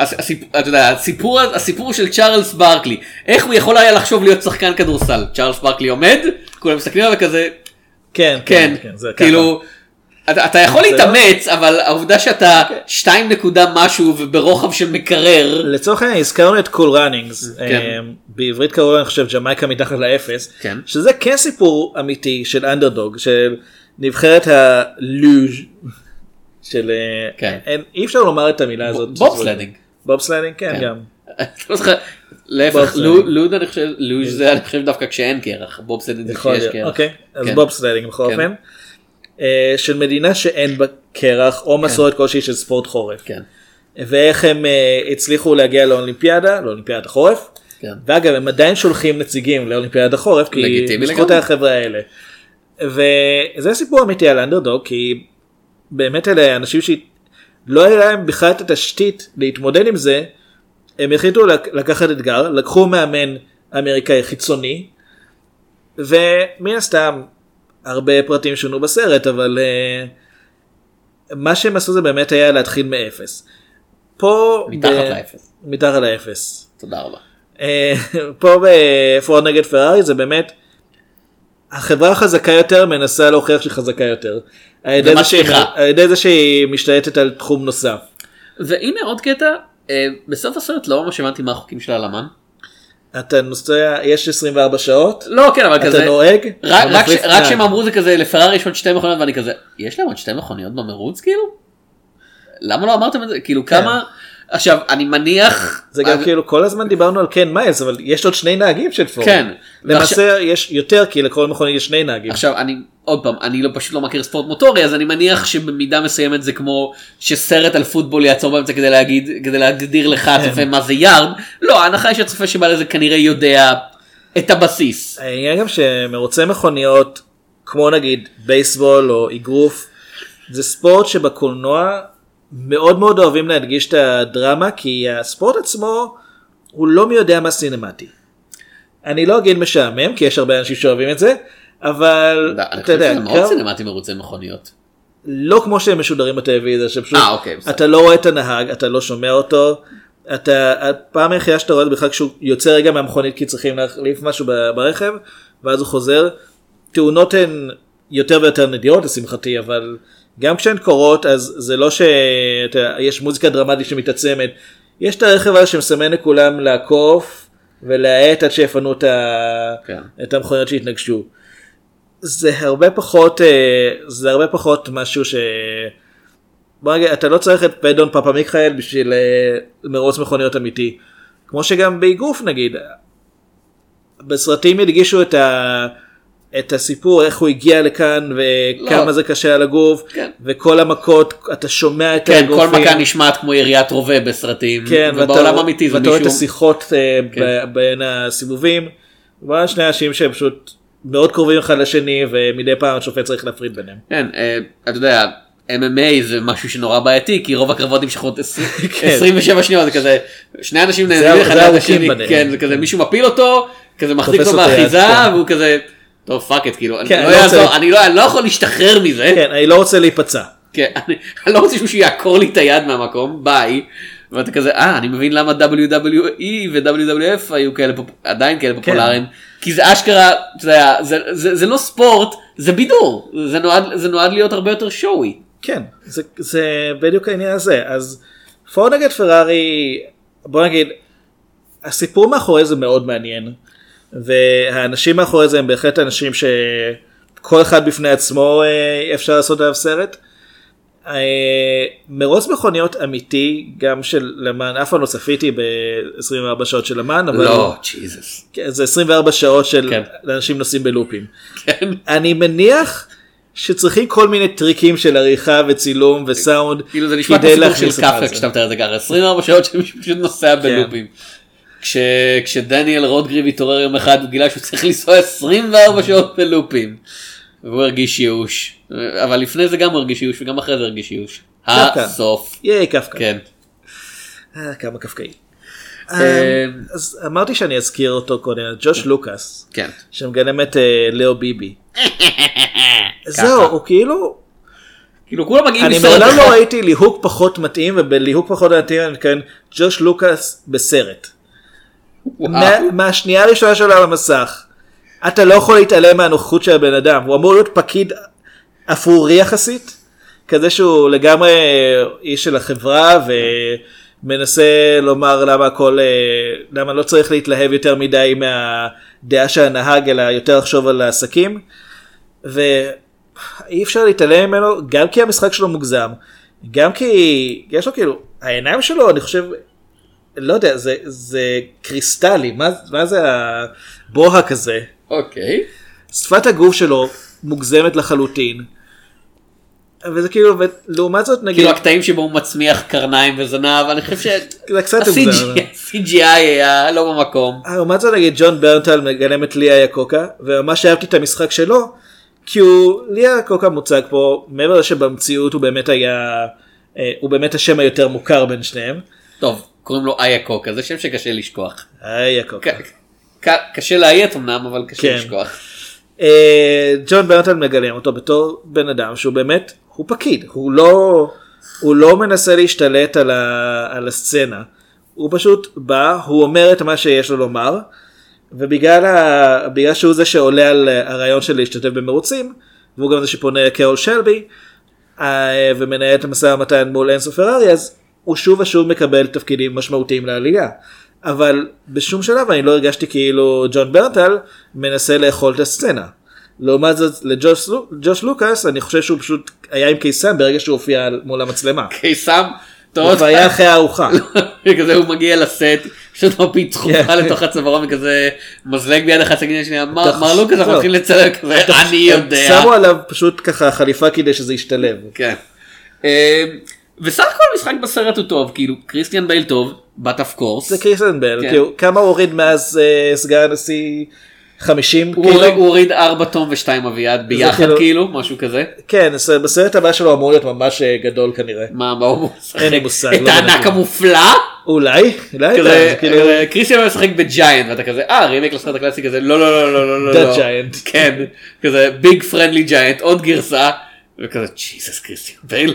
אתה יודע, הסיפור, הסיפור של צ'ארלס ברקלי, איך הוא יכול היה לחשוב להיות שחקן כדורסל? צ'ארלס ברקלי עומד, כולם מסתכלים עליו וכזה, כן כן, זה ככה. כאילו, אתה, אתה יכול להתאמץ, אבל העובדה שאתה שתיים נקודה משהו וברוחב של מקרר, לצורך העניין הזכרנו את קול ראנינגס כן. בעברית קראו אני חושב ג'מייקה מתחת לאפס כן. שזה כן סיפור אמיתי של אנדרדוג של נבחרת הלוז' של אה, כן. אין- אי אפשר לומר את המילה הזאת bobsledding. bobsledding כן כן. גם לא להפך, לוד אני חושב, לוז' זה אני חושב דווקא כשאין קרח, bobsledding זה כשיש קרח. אוקיי אז כן. bobsledding בכל כן. אופן אה, של מדינה שאין בה קרח או מסורת כלשהי של ספורט חורף כן, ואיך הם אה, הצליחו להגיע לאולימפיאדה לאולימפיאדת החורף כן. ואגב הם עדיין שולחים נציגים לאולימפיאדת החורף כי בזכות. החבר'ה האלה. וזה סיפור אמיתי על אנדרדוג כי באמת אלה אנשים שלא היה להם בכלל את התשתית להתמודד עם זה הם החליטו לק- לקחת אתגר לקחו מאמן אמריקאי חיצוני ומן הסתם הרבה פרטים שונו בסרט אבל אה, מה שהם עשו זה באמת היה להתחיל מאפס. פה מתחת ב- לאפס. מתחת לאפס. תודה רבה. אה, פה בפורד נגד פרארי זה באמת החברה החזקה יותר מנסה להוכיח שהיא חזקה יותר. על ידי זה שהיא- משתלטת על תחום נוסף. והנה עוד קטע, אה, בסוף הסרט לא ממש הבנתי מה החוקים של הלמן. אתה נוסע יש 24 שעות לא כן אבל אתה כזה נוהג רק- אתה רק ש- רק. שהם אמרו זה כזה לפרארי יש עוד שתי מכוניות ואני כזה יש להם עוד שתי מכוניות במרוץ כאילו? למה לא אמרתם את זה כאילו כמה עכשיו אני מניח זה גם אז- כאילו כל הזמן דיברנו על קן מיילס אבל יש עוד שני נהגים של פורד. כן. למעשה יש יותר כי לכל מכונית יש שני נהגים. עכשיו אני עוד פעם אני לא פשוט לא מכיר ספורט מוטורי אז אני מניח שבמידה מסוימת זה כמו שסרט על פוטבול יעצור באמצע כדי להגיד כדי להגדיר לך כן. הצופה מה זה יארד לא ההנחה היא שהצופה שבא לזה כנראה יודע את הבסיס. העניין גם שמרוצי מכוניות כמו נגיד בייסבול או אגרוף זה ספורט שבקולנוע מאוד מאוד אוהבים להדגיש את הדרמה כי הספורט עצמו הוא לא מי יודע מה סינמטי. אני לא אגיד משעמם כי יש הרבה אנשים שאוהבים את זה אבל אני אתה חושב יודע שזה מאוד סינמטי מרוצי מכוניות. לא כמו שהם משודרים בטלוויזיה שפשוט אה, אוקיי. אתה לא רואה את הנהג אתה לא שומע אותו. אתה הפעם היחידה שאתה רואה בכלל כשהוא יוצא רגע מהמכונית כי צריכים להחליף משהו ברכב ואז הוא חוזר. תאונות הן יותר ויותר נדירות לשמחתי, אבל גם כשהן קורות אז זה לא שיש מוזיקה דרמטית שמתעצמת, יש את הרכב הזה שמסמן לכולם לעקוף ולהאט עד שיפנו את. כן. את המכוניות שהתנגשו. זה הרבה פחות, אה, זה הרבה פחות משהו ש... בוא נגיד, אתה לא צריך את פדון פאפה מיכאל בשביל אה, מרוץ מכוניות אמיתי. כמו שגם באגרוף נגיד, בסרטים הדגישו את, ה... את הסיפור איך הוא הגיע לכאן וכמה לא. זה קשה על הגוף כן. וכל המכות אתה שומע את כן, כל האגרופים. מכה נשמעת כמו יריית רובה בסרטים, כן, ובעולם האמיתי זה ואתה רואה את מישהו, השיחות אה, כן. ב- בין הסיבובים. וואלה שני אנשים שהם פשוט מאוד קרובים אחד לשני ומדי פעם השופט צריך להפריד ביניהם. כן, אה, אתה יודע, MMA זה משהו שנורא בעייתי, כי רוב הקרבות נמשכות 20 כן. 27 שניות, זה כזה, שני אנשים נהנים אחד ליד ארוכים השני. כן, זה כזה מישהו מפיל אותו, כזה מחזיק אותו באחיזה, כן. והוא כזה, טוב פאק את, כאילו, אני כן, לא לא לא- אני לא יכול להשתחרר מזה, כן אני לא רוצה להיפצע. כן, אני לא רוצה שמישהו יעקור לי את היד מהמקום, ביי. ואתה כזה, אה, אני מבין למה WWE ו-WWF היו כאלה, עדיין כאלה פופולריים, כי זה אשכרה, יודע, זה- זה זה לא ספורט, זה בידור, זה נועד- זה נועד להיות הרבה יותר שואי. כן זה, זה בדיוק העניין הזה אז פורד נגד פרארי בוא נגיד הסיפור מאחורי זה מאוד מעניין והאנשים מאחורי זה הם בהחלט אנשים שכל אחד בפני עצמו אה, אפשר לעשות עליו סרט. אה, מרוץ מכוניות אמיתי גם של למען אף פעם לא צפיתי ב-24 שעות של למען אבל לא, ג'יזוס. כן, זה 24 שעות של כן. אנשים נוסעים בלופים. כן. אני מניח שצריכים כל מיני טריקים של עריכה וצילום וסאונד כאילו זה נשמע כמו סיפור של כאפה לזה. כשאתה מתאר את זה ככה, 24 שעות שמישהו פשוט נוסע כן. בלופים. כש- כשדניאל רודגריב התעורר יום אחד הוא גילה שהוא צריך לנסוע 24 שעות בלופים. והוא הרגיש ייאוש. אבל לפני זה גם הוא הרגיש ייאוש וגם אחרי זה הרגיש ייאוש. הסוף. ייי קפקא. כן. אה, כמה קפקאי. אה, אז אמרתי שאני אזכיר אותו קודם, ג'וש לוקאס, כן. שמגלם את אה, לאו ביבי. זהו, הוא כאילו, כאילו כולם מגיעים אני מסרט מעולם אחד. לא ראיתי ליהוק פחות מתאים, ובליהוק פחות מתאים אני מתכוון ג'וש לוקאס בסרט. מהשנייה הראשונה שלו על המסך. אתה לא יכול להתעלם מהנוכחות של הבן אדם, הוא אמור להיות פקיד אפרורי יחסית, כזה שהוא לגמרי איש של החברה ומנסה לומר למה הכל, אה, למה לא צריך להתלהב יותר מדי מהדעה של הנהג אלא יותר לחשוב על העסקים. ואי אפשר להתעלם ממנו גם כי המשחק שלו מוגזם, גם כי יש לו כאילו, העיניים שלו אני חושב לא יודע, זה, זה קריסטלי, מה, מה זה הבוהק הזה? אוקיי. שפת הגוף שלו מוגזמת לחלוטין. וזה כאילו, ולעומת זאת נגיד, כאילו הקטעים שבו הוא מצמיח קרניים וזנב, אני חושב. שה-CGI היה לא במקום. לעומת זאת נגיד ג'ון ברנטל מגלם את ליה יקוקה, וממש אהבתי את המשחק שלו, כי הוא, ליה יקוקה מוצג פה, מעבר לזה שבמציאות הוא באמת היה, אה, הוא באמת השם היותר מוכר בין שניהם. טוב, קוראים לו איה קוקה, זה שם שקשה לשכוח. היי יקוקה. ק- ק- קשה לאיית אמנם, אבל קשה כן. לשכוח. אה, ג'ון ברנטל מגלם אותו בתור בן אדם שהוא באמת, הוא פקיד, הוא לא, הוא לא מנסה להשתלט על, ה, על הסצנה, הוא פשוט בא, הוא אומר את מה שיש לו לומר, ובגלל ה, שהוא זה שעולה על הרעיון של להשתתף במרוצים, והוא גם זה שפונה לקרול שלבי, אה, ומנהל את המשא ומתן מול אינסו פרארי, אז הוא שוב ושוב מקבל תפקידים משמעותיים לעלייה. אבל בשום שלב אני לא הרגשתי כאילו ג'ון ברנטל מנסה לאכול את הסצנה. לעומת זאת לג'וש לו- ג'וש לוקאס אני חושב שהוא פשוט היה עם קיסם ברגע שהוא הופיע מול המצלמה. קיסם, הוא כבר היה אחרי הארוחה. כזה הוא מגיע לסט, יש לו מפית דחופה כן. לתוך הצווארון וכזה מזלג ביד אחת סכין השנייה, מר לוקאס אנחנו לא. מתחילים לצלם כזה, אני יודע. שמו עליו פשוט ככה חליפה כדי שזה ישתלב. כן. אה, וסך הכל המשחק בסרט הוא טוב, כאילו קריסטיאן בייל טוב, בת אף קורס. זה קריסטן בל, כן. כאילו, כמה הוא הוריד מאז אה, סגן הנשיא 50 הוא כאילו? הוא הוריד ארבע תום ושתיים אביעד ביחד כאילו- כאילו, משהו כזה. כן, אז בסרט הבא שלו אמור להיות ממש אה, גדול כנראה. מה, מה הוא משחק? אין לי מושג, את לא הענק. המופלא? אולי, אולי, כזה, זה כאילו, קריסטיאן משחק בג'יינט ואתה כזה אה רימק לסרט הקלאסי כזה לא לא לא לא לא לא The לא. כן כזה ביג פרנדלי ג'יינט עוד גרסה וכזה ג'יזוס קריסטיאן בייל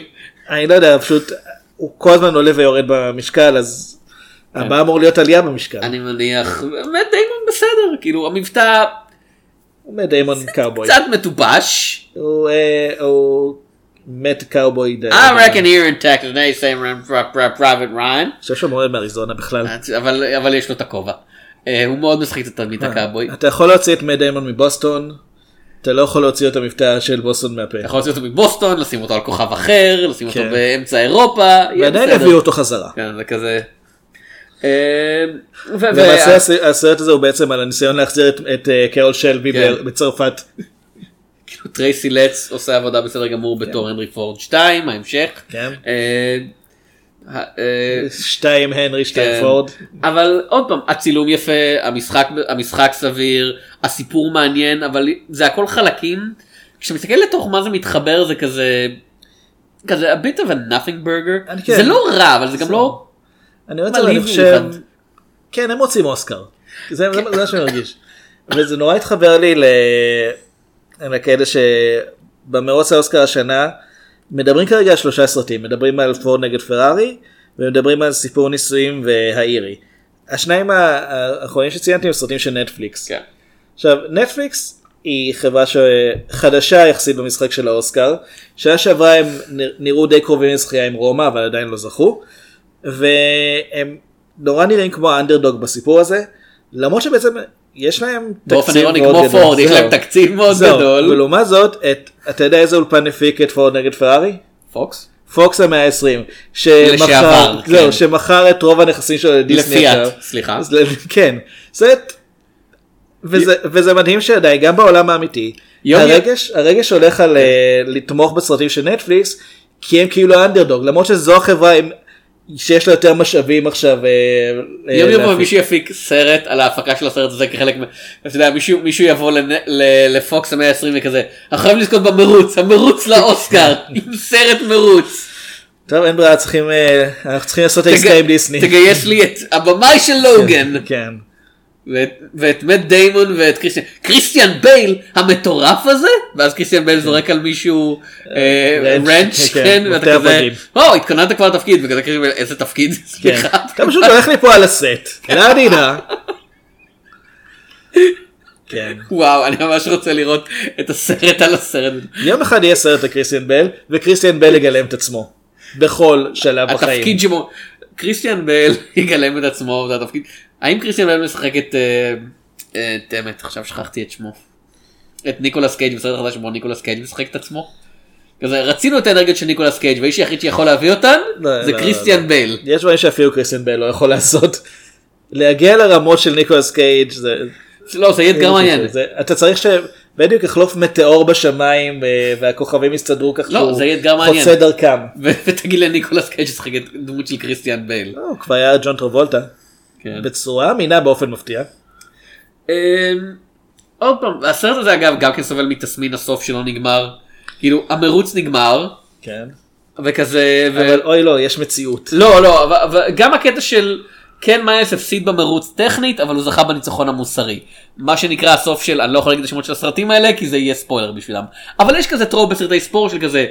אני לא יודע, פשוט הוא כל הזמן עולה ויורד במשקל, אז הבא אמור להיות עלייה במשקל. אני מניח באמת דיימון בסדר כאילו המבטא מת דיימון קאובוי. קצת מטופש. הוא אה, מת קאובוי. די- I reckon here in Texas they say private Ryan. אני חושב שהוא מורד מאריזונה בכלל. אבל אבל יש לו את הכובע. אה, הוא מאוד משחק את התדמית אה. הקאבוי. אתה יכול להוציא את מת דיימון מבוסטון. אתה לא יכול להוציא את המבטא של בוסטון מהפה. אתה יכול להוציא אותו מבוסטון, לשים אותו על כוכב אחר, לשים אותו כן. באמצע אירופה. ועדיין. יביאו אותו חזרה. כן, זה כזה. אה, למעשה הס- הסרט הזה הוא בעצם על הניסיון להחזיר את- אה, קרול שלוי כן. בצרפת. טרייסי לץ עושה עבודה בסדר גמור בתור הנרי פורד 2 ההמשך. כן. שתיים הנרי שתיים כן. פורד. אבל עוד פעם הצילום יפה המשחק המשחק סביר הסיפור מעניין אבל זה הכל חלקים. כשאתה מסתכל לתוך מה זה מתחבר זה כזה. כזה a bit of a nothing burger כן. זה לא רע אבל זה גם לא אני מלהיב חושב. כן הם רוצים אוסקר. זה זה- זה מה שאני מרגיש. וזה נורא התחבר לי לכאלה שבמרוץ האוסקר השנה מדברים כרגע על שלושה סרטים מדברים על פורד נגד פרארי ומדברים על סיפור נישואים והאירי. השניים האחרונים שציינתי הם סרטים של נטפליקס. כן. עכשיו נטפליקס היא חברה ש- חדשה יחסית במשחק של האוסקר. שנה שעברה הם נראו די קרובים לזכייה עם רומא אבל עדיין לא זכו. והם נורא נראים כמו האנדרדוג בסיפור הזה. למרות שבעצם יש להם באופן תקציב אירוני מאוד כמו גדול. פורד יש. להם תקציב מאוד. גדול. ולעומת זאת את, אתה יודע איזה אולפן הפיק את פורד נגד פרארי? פוקס? פוקס המאה ה-20. לשעבר, כן. שמכר את רוב הנכסים שלו לדיסני. לפיאט סליחה. כן, זה... וזה, וזה מדהים שעדיין, גם בעולם האמיתי, הרגש, הרגש הולך על אה, לתמוך בסרטים של נטפליקס, כי הם כאילו האנדרדוג, למרות שזו החברה שיש לה יותר משאבים עכשיו. אה, אה, יום יבוא להפיק. מישהו יפיק סרט על ההפקה של הסרט הזה כחלק, מ- אתה יודע, מישהו, מישהו יבוא לנ- ל- לפוקס המאה ה-20 וכזה, אנחנו חייבים לזכות במרוץ, המרוץ לאוסקר, עם סרט מרוץ. טוב, אין ברירה, צריכים, אה, אנחנו צריכים לעשות עסקה עם דיסני. תגייס לי את הבמאי של לוגן, כן. ואת, ואת מאט דיימון ואת קריסטיאן, קריסטיאן בייל המטורף הזה, ואז קריסטיאן בייל זורק על מישהו אה, wrench, wrench, כן, כן, מפתח ואתה כזה. או, התכוננת כבר לתפקיד, וכזה קריסטיאן בייל, איזה תפקיד, כן. סליחה. אתה פשוט הולך לי פה על הסט. לא עדינה. כן. וואו, אני ממש רוצה לראות את הסרט על הסרט. יום אחד יהיה סרט על קריסטיאן בייל, וקריסטיאן בייל יגלם את עצמו. בכל שלב בחיים. התפקיד שבו קריסטיאן בייל יגלם את עצמו זה התפקיד האם קריסטיאן בייל משחק את אה, אה, את האמת עכשיו שכחתי את שמו את ניקולס קייג' בסרט החדש שבו ניקולס קייג' משחק את עצמו. כזה רצינו את האנרגיות של ניקולס קייג' והאיש היחיד שיכול להביא אותן לא, זה לא, קריסטיאן לא. בל. יש דברים שאפילו קריסטיאן בל לא יכול לעשות. להגיע לרמות של ניקולס קייג' זה... לא זה יהיה גם מעניין. זה- אתה צריך שבדיוק יחלוף מטאור בשמיים אה, והכוכבים יסתדרו כך לא, שהוא אתגר. חוצה דרכם. ותגיד לניקולס קייג' לשחק את דמות של קריסטיאן. לא, הוא כבר היה ג'ון טרבולטה. כן. בצורה אמינה באופן מפתיע. אמ, עוד פעם הסרט הזה אגב גם כן סובל מתסמין הסוף שלא נגמר. כאילו המרוץ נגמר כן. וכזה. ו- אבל אוי לא, יש מציאות. לא לא אבל, אבל גם הקטע של כן מיילס הפסיד במרוץ טכנית אבל הוא זכה בניצחון המוסרי. מה שנקרא הסוף של אני לא יכול להגיד את השמות של הסרטים האלה כי זה יהיה ספוילר בשבילם. אבל יש כזה trope בסרטי ספורט של כזה.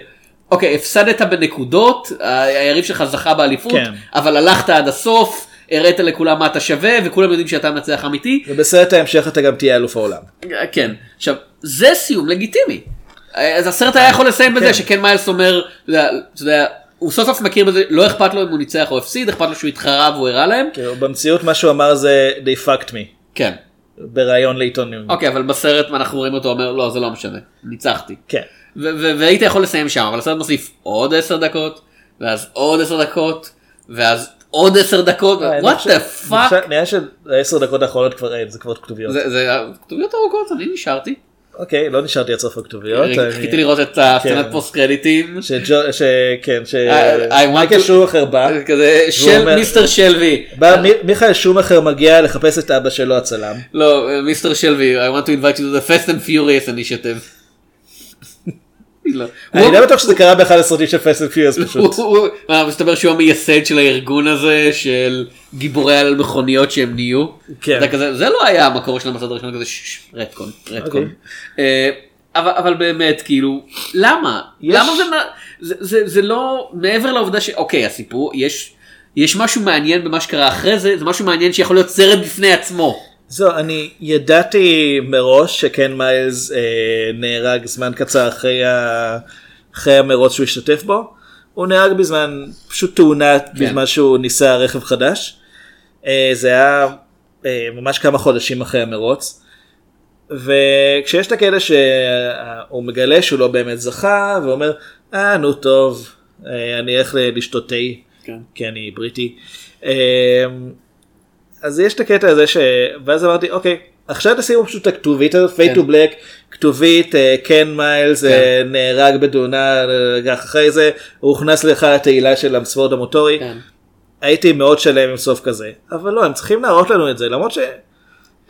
אוקיי הפסדת בנקודות היריב שלך זכה באליפות כן. אבל הלכת עד הסוף הראת לכולם מה אתה שווה וכולם יודעים שאתה מנצח אמיתי. ובסרט ההמשך אתה גם תהיה אלוף העולם. כן עכשיו זה סיום לגיטימי. אז הסרט היה יכול לסיים בזה כן. שכן מיילס אומר אתה יודע, הוא סוף סוף מכיר בזה לא אכפת לו אם הוא ניצח או הפסיד אכפת לו שהוא התחרה והוא הראה להם. כאילו, במציאות מה שהוא אמר זה they fucked me. כן. בריאיון לעיתונים. אוקיי אבל בסרט אנחנו רואים אותו אומר לא זה לא משנה ניצחתי. כן. והיית יכול לסיים שם אבל הסרט מוסיף עוד 10 דקות ואז עוד 10 דקות ואז עוד 10 דקות אה, אני אני fuck. חושב- נראה שהעשר דקות האחרונות כבר אין, זה כבר כתוביות. זה כתוביות ארוכות אני נשארתי. אוקיי, לא נשארתי עד סוף הכתוביות. אני- חיכיתי לראות את הסצנת כן. פוסט קרדיטים. שג'ו- ש... כן, ש... I- I want מייקל to- שומאכר בא, כזה של Mister שלבי. בא מי- מיכאל שומאכר מגיע לחפש את אבא שלו הצלם. לא, מיסטר שלוי, I want to invite you to the Fast and Furious initiative. לא. אני הוא- לא בטוח שזה קרה באחד הסרטים של פסט פיוס פשוט. מה, מסתבר שהוא המייסד של הארגון הזה של גיבורי על מכוניות שהם נהיו. כן. זה לא היה המקור של המסד הראשון כזה רטקון, רטקון. אוקיי. אה, אבל אבל באמת כאילו למה יש- למה זה מה- זה- זה זה לא מעבר לעובדה שאוקיי הסיפור יש יש משהו מעניין במה שקרה אחרי זה זה משהו מעניין שיכול להיות סרט בפני עצמו. זהו, אני ידעתי מראש שכן מיילס אה, נהרג זמן קצר אחרי, ה... אחרי המרוץ שהוא השתתף בו. הוא נהרג בזמן, פשוט תאונה כן. בזמן שהוא ניסה רכב חדש. אה, זה היה אה, ממש כמה חודשים אחרי המרוץ. וכשיש את הקטע שהוא מגלה שהוא לא באמת זכה, ואומר, אה נו טוב, אה, אני אלך לשתות תה, כן. כי אני בריטי. אה, אז יש את הקטע הזה ש... ואז אמרתי, אוקיי, עכשיו תשימו פשוט את הכתובית הזאת, fade to black, כתובית, קן מיילס כן. נהרג בתאונה, אה, אחרי זה הוא הוכנס להיכל התהילה של הספורט המוטורי. כן. הייתי מאוד שלם עם סוף כזה, אבל לא, הם צריכים להראות לנו את זה, למרות ש...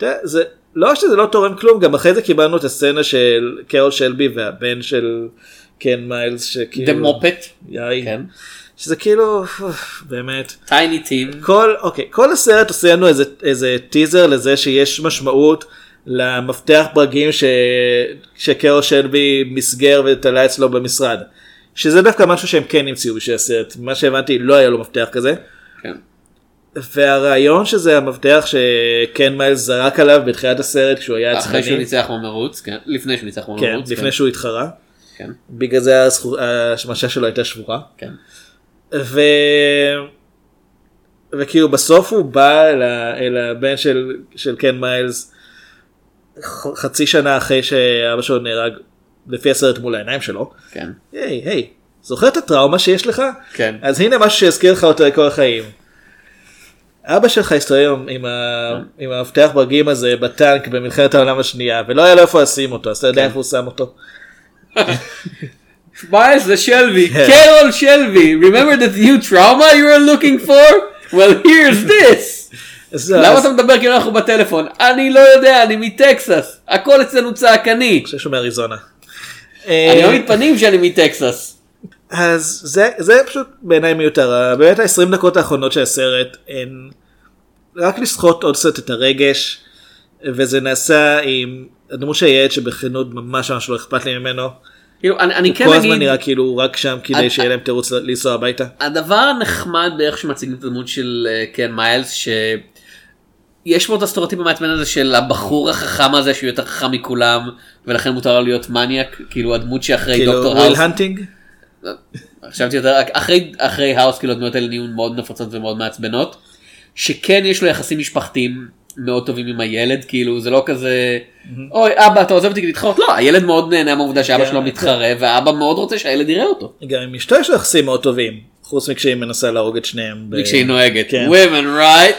יודע, זה לא שזה לא תורם כלום, גם אחרי זה קיבלנו את הסצנה של קרול שלבי והבן של קן מיילס, שכאילו... דה מופט. יאי. כן. שזה כאילו, באמת. טייני טים. כל, אוקיי, כל הסרט עושה לנו איזה, איזה טיזר לזה שיש משמעות למפתח ברגים ש... שקרול שלבי מסגר ותלה אצלו במשרד. שזה דווקא משהו שהם כן המציאו בשביל הסרט, מה שהבנתי לא היה לו מפתח כזה. כן. והרעיון שזה המפתח שקן מיילס זרק עליו בתחילת הסרט כשהוא היה אחרי שהוא ניצח במרוץ, כן. לפני שהוא ניצח כן, במרוץ. לפני שהוא התחרה, כן. בגלל זה השמשה שלו הייתה שבורה. כן. ו... וכאילו בסוף הוא בא אל, ה... אל הבן של, של קן מיילס חצי שנה אחרי שאבא שלו נהרג לפי הסרט מול העיניים שלו. כן. היי היי זוכר את הטראומה שיש לך? כן. אז הנה משהו שיזכיר לך אותו לכל החיים. אבא שלך הסתובב עם, ה... עם המפתח ברגים הזה בטנק במלחמת העולם השנייה ולא היה לו איפה לשים אותו אז אתה יודע כן. איפה הוא שם אותו. מיילס זה שלוי. כן. קרול שלוי. Remember that new trauma you were looking for? Well here's this. למה אתה מדבר כאילו אנחנו בטלפון? אני לא יודע, אני מטקסס. הכל אצלנו צעקני. אני חושב שהוא מאריזונה. אני אה, לא מתפנים שאני מטקסס. אז זה, זה פשוט בעיניי מיותר. באמת ה-20 דקות האחרונות של הסרט הן רק לסחוט עוד קצת את הרגש, וזה נעשה עם הדמות של הילד שבכנות ממש ממש לא אכפת לי ממנו. כאילו, אני, אני כן כל הזמן אגיד, נראה כאילו רק שם כדי שיהיה להם תירוץ לנסוע הביתה. הדבר הנחמד באיך שמציגים את הדמות של אה, קן מיילס, שיש בו את הסטריאוטיפ המעצבן הזה של הבחור החכם הזה שהוא יותר חכם מכולם, ולכן מותר לו להיות מניאק, כאילו הדמות שאחרי כאילו דוקטור וויל האוס, הנטינג? חשבתי יותר, אחרי, אחרי האוס כאילו הדמויות האלה נהיו מאוד נפוצות ומאוד מעצבנות, שכן יש לו יחסים משפחתיים מאוד טובים עם הילד, כאילו זה לא כזה, אוי אבא אתה עוזב אותי להתחרות, לא, הילד מאוד נהנה מהעובדה שאבא כן, שלו מתחרה, ואבא מאוד רוצה שהילד יראה אותו, גם עם אשתו יש יחסים מאוד טובים, חוץ מכשהיא מנסה להרוג את שניהם. כשהיא נוהגת, כן. women right?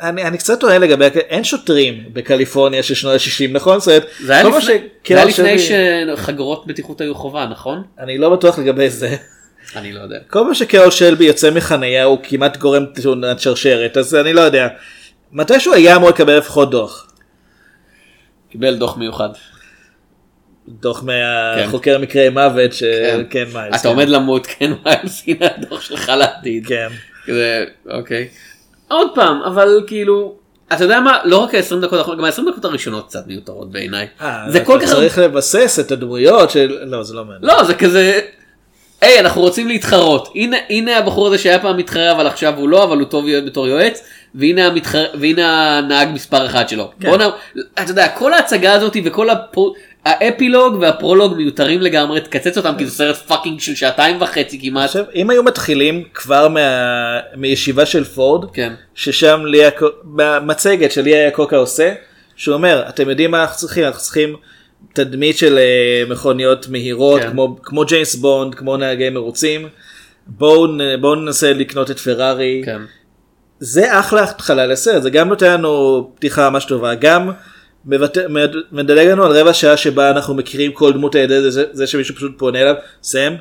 אני, אני קצת טועה לגבי, אין שוטרים בקליפורניה של שנות ה-60 נכון? זאת אומרת, זה היה לפני, ש- זה היה לפני שלבי- שחגורות בטיחות היו חובה, נכון? אני לא בטוח לגבי זה. אני לא יודע. כל פעם שקרול שלבי יוצא מחניה הוא כמעט גורם תאונת שרשרת אז אני לא יודע. מתישהו היה אמור לקבל לפחות דוח. קיבל דוח מיוחד. דוח מהחוקר מקרי מוות שכן מיילס. אתה עומד למות, כן מיילס, הנה הדוח שלך לעתיד. כן. כזה, אוקיי. עוד פעם, אבל כאילו, אתה יודע מה, לא רק ה-20 דקות האחרונות, גם ה-20 דקות הראשונות קצת מיותרות בעיניי. אה, זה כל כך... צריך לבסס את הדמויות של... לא זה לא מעניין. לא, זה כזה... היי, אנחנו רוצים להתחרות. הנה, הנה הבחור הזה שהיה פעם מתחרה, אבל עכשיו הוא לא, אבל הוא טוב בתור יועץ. והנה, המתחר... והנה הנהג מספר אחד שלו. כן. בוא נ... אתה יודע, כל ההצגה הזאת וכל הפרו... האפילוג והפרולוג מיותרים לגמרי, תקצץ אותם כי זה סרט fucking של שעתיים וחצי כמעט. עכשיו אם היו מתחילים כבר מה... מישיבה של פורד כן. ששם לי במצגת שלי איאקוקה עושה שהוא אומר אתם יודעים מה אנחנו צריכים אנחנו צריכים תדמית של אה, מכוניות מהירות כן. כמו כמו ג'יימס בונד כמו נהגי מרוצים בואו בואו ננסה לקנות את פרארי כן. זה אחלה התחלה לסרט זה גם נותן לנו פתיחה ממש טובה גם מבט... מד- מדלג לנו על רבע שעה שבה אנחנו מכירים כל דמות על ידי זה, זה שמישהו פשוט פונה אליו סם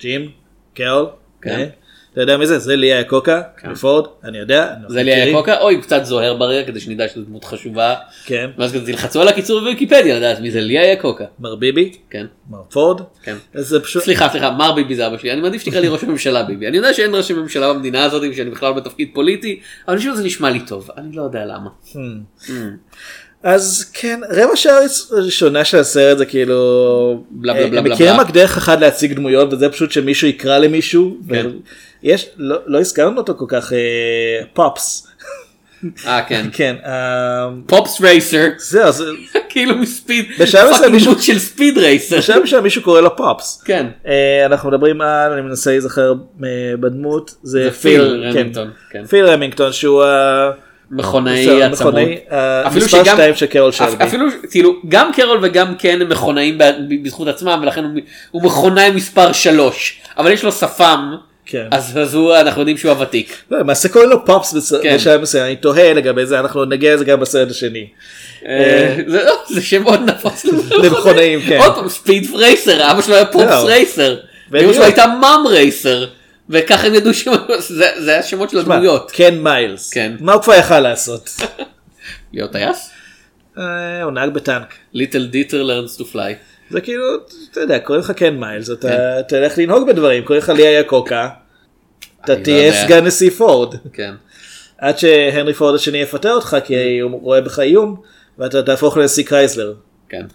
ג'ים קרול כן. אתה יודע מי זה זה ליה קוקה כן. פורד אני יודע זה לי מכירים. היה קוקה, אוי קצת זוהר ברגע כדי שנדע שזו דמות חשובה. כן ואז כזה תלחצו על הקיצור בוויקיפדיה לדעת מי זה לי היה קוקה. מר ביבי כן. מר פורד כן. אז זה פשוט סליחה סליחה מר ביבי זה אבא שלי אני מעדיף שתקרא לי ראש הממשלה ביבי אני יודע שאין ראש הממשלה במדינה הזאת ושאני בכלל בתפקיד פוליטי אבל אני חושב שזה נשמע לי טוב אני לא יודע למה. אז כן רבע שעה ראשונה של הסרט זה כאילו בלה, בלה, אה, בלה, הם בלה, מכירים בלה. רק דרך אחת להציג דמויות וזה פשוט שמישהו יקרא למישהו כן. יש לא לא הזכרנו אותו כל כך אה, פופס אה כן. כן, אה, פופס רייסר. זהו, זה- כאילו מספיד. בשלב מסוים מישהו- של ספיד רייסר. בשלב שם מישהו קורא לו פופס. כן. אנחנו מדברים על, אני מנסה להיזכר בדמות, זה פיל, כן. רמינגטון, כן. פיל רמינגטון שהוא מכונאי עצמות. אה, אפילו שגם- שתיים של קרול שלבי. אפילו כאילו גם קרול וגם קן הם מכונאים בזכות עצמם ולכן הוא- מכונאי מספר 3 אבל יש לו שפם כן. אז אז הוא אנחנו יודעים שהוא הוותיק. לא, למעשה קוראים לו פופס בצ- כן. בשלב מסוים, אני תוהה לגבי זה, אנחנו נגיע לזה גם בסרט השני. אה, זה לא, זה שם מאוד נפוץ למכונאים, כן. עוד פעם ספיד רייסר אבא שלו היה פופס זהו. רייסר. אמא שלו הייתה מאם רייסר. וככה הם ידעו שזה זה השמות של הדמויות. קן מיילס. כן. מה הוא כבר יכל לעשות? להיות טייס? אה, הוא נהג בטנק. Little Dieter Learns to Fly. זה כאילו, אתה יודע, קוראים לך קן מיילס, אתה כן. תלך לנהוג בדברים, קוראים לך לי איאקוקה, אתה לא תהיה. סגן נשיא פורד. כן. עד שהנרי פורד השני יפטר אותך כי הוא רואה בך איום, ואתה תהפוך לנשיא קרייסלר. כן.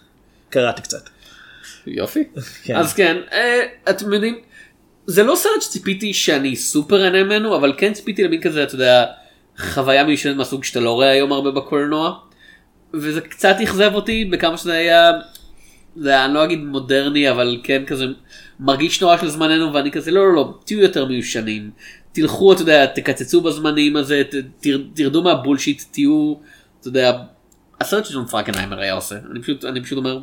קראתי קצת. יופי. כן. אז כן, אה, אתם יודעים, זה לא סרט שציפיתי שאני סופר נהנה ממנו, אבל כן ציפיתי למין כזה, אתה יודע, חוויה מיושנת מהסוג שאתה לא רואה היום הרבה בקולנוע. וזה קצת אכזב אותי בכמה שזה היה, זה היה, אני לא אגיד מודרני, אבל כן כזה מרגיש נורא של זמננו, ואני כזה, לא, לא, לא, תהיו יותר מיושנים. תלכו, אתה יודע, תקצצו בזמנים הזה, ת, תר, תרדו מה bullshit, תהיו, אתה יודע, הסרט שג'ון פרקנהיימר היה עושה. אני פשוט, אני פשוט אומר,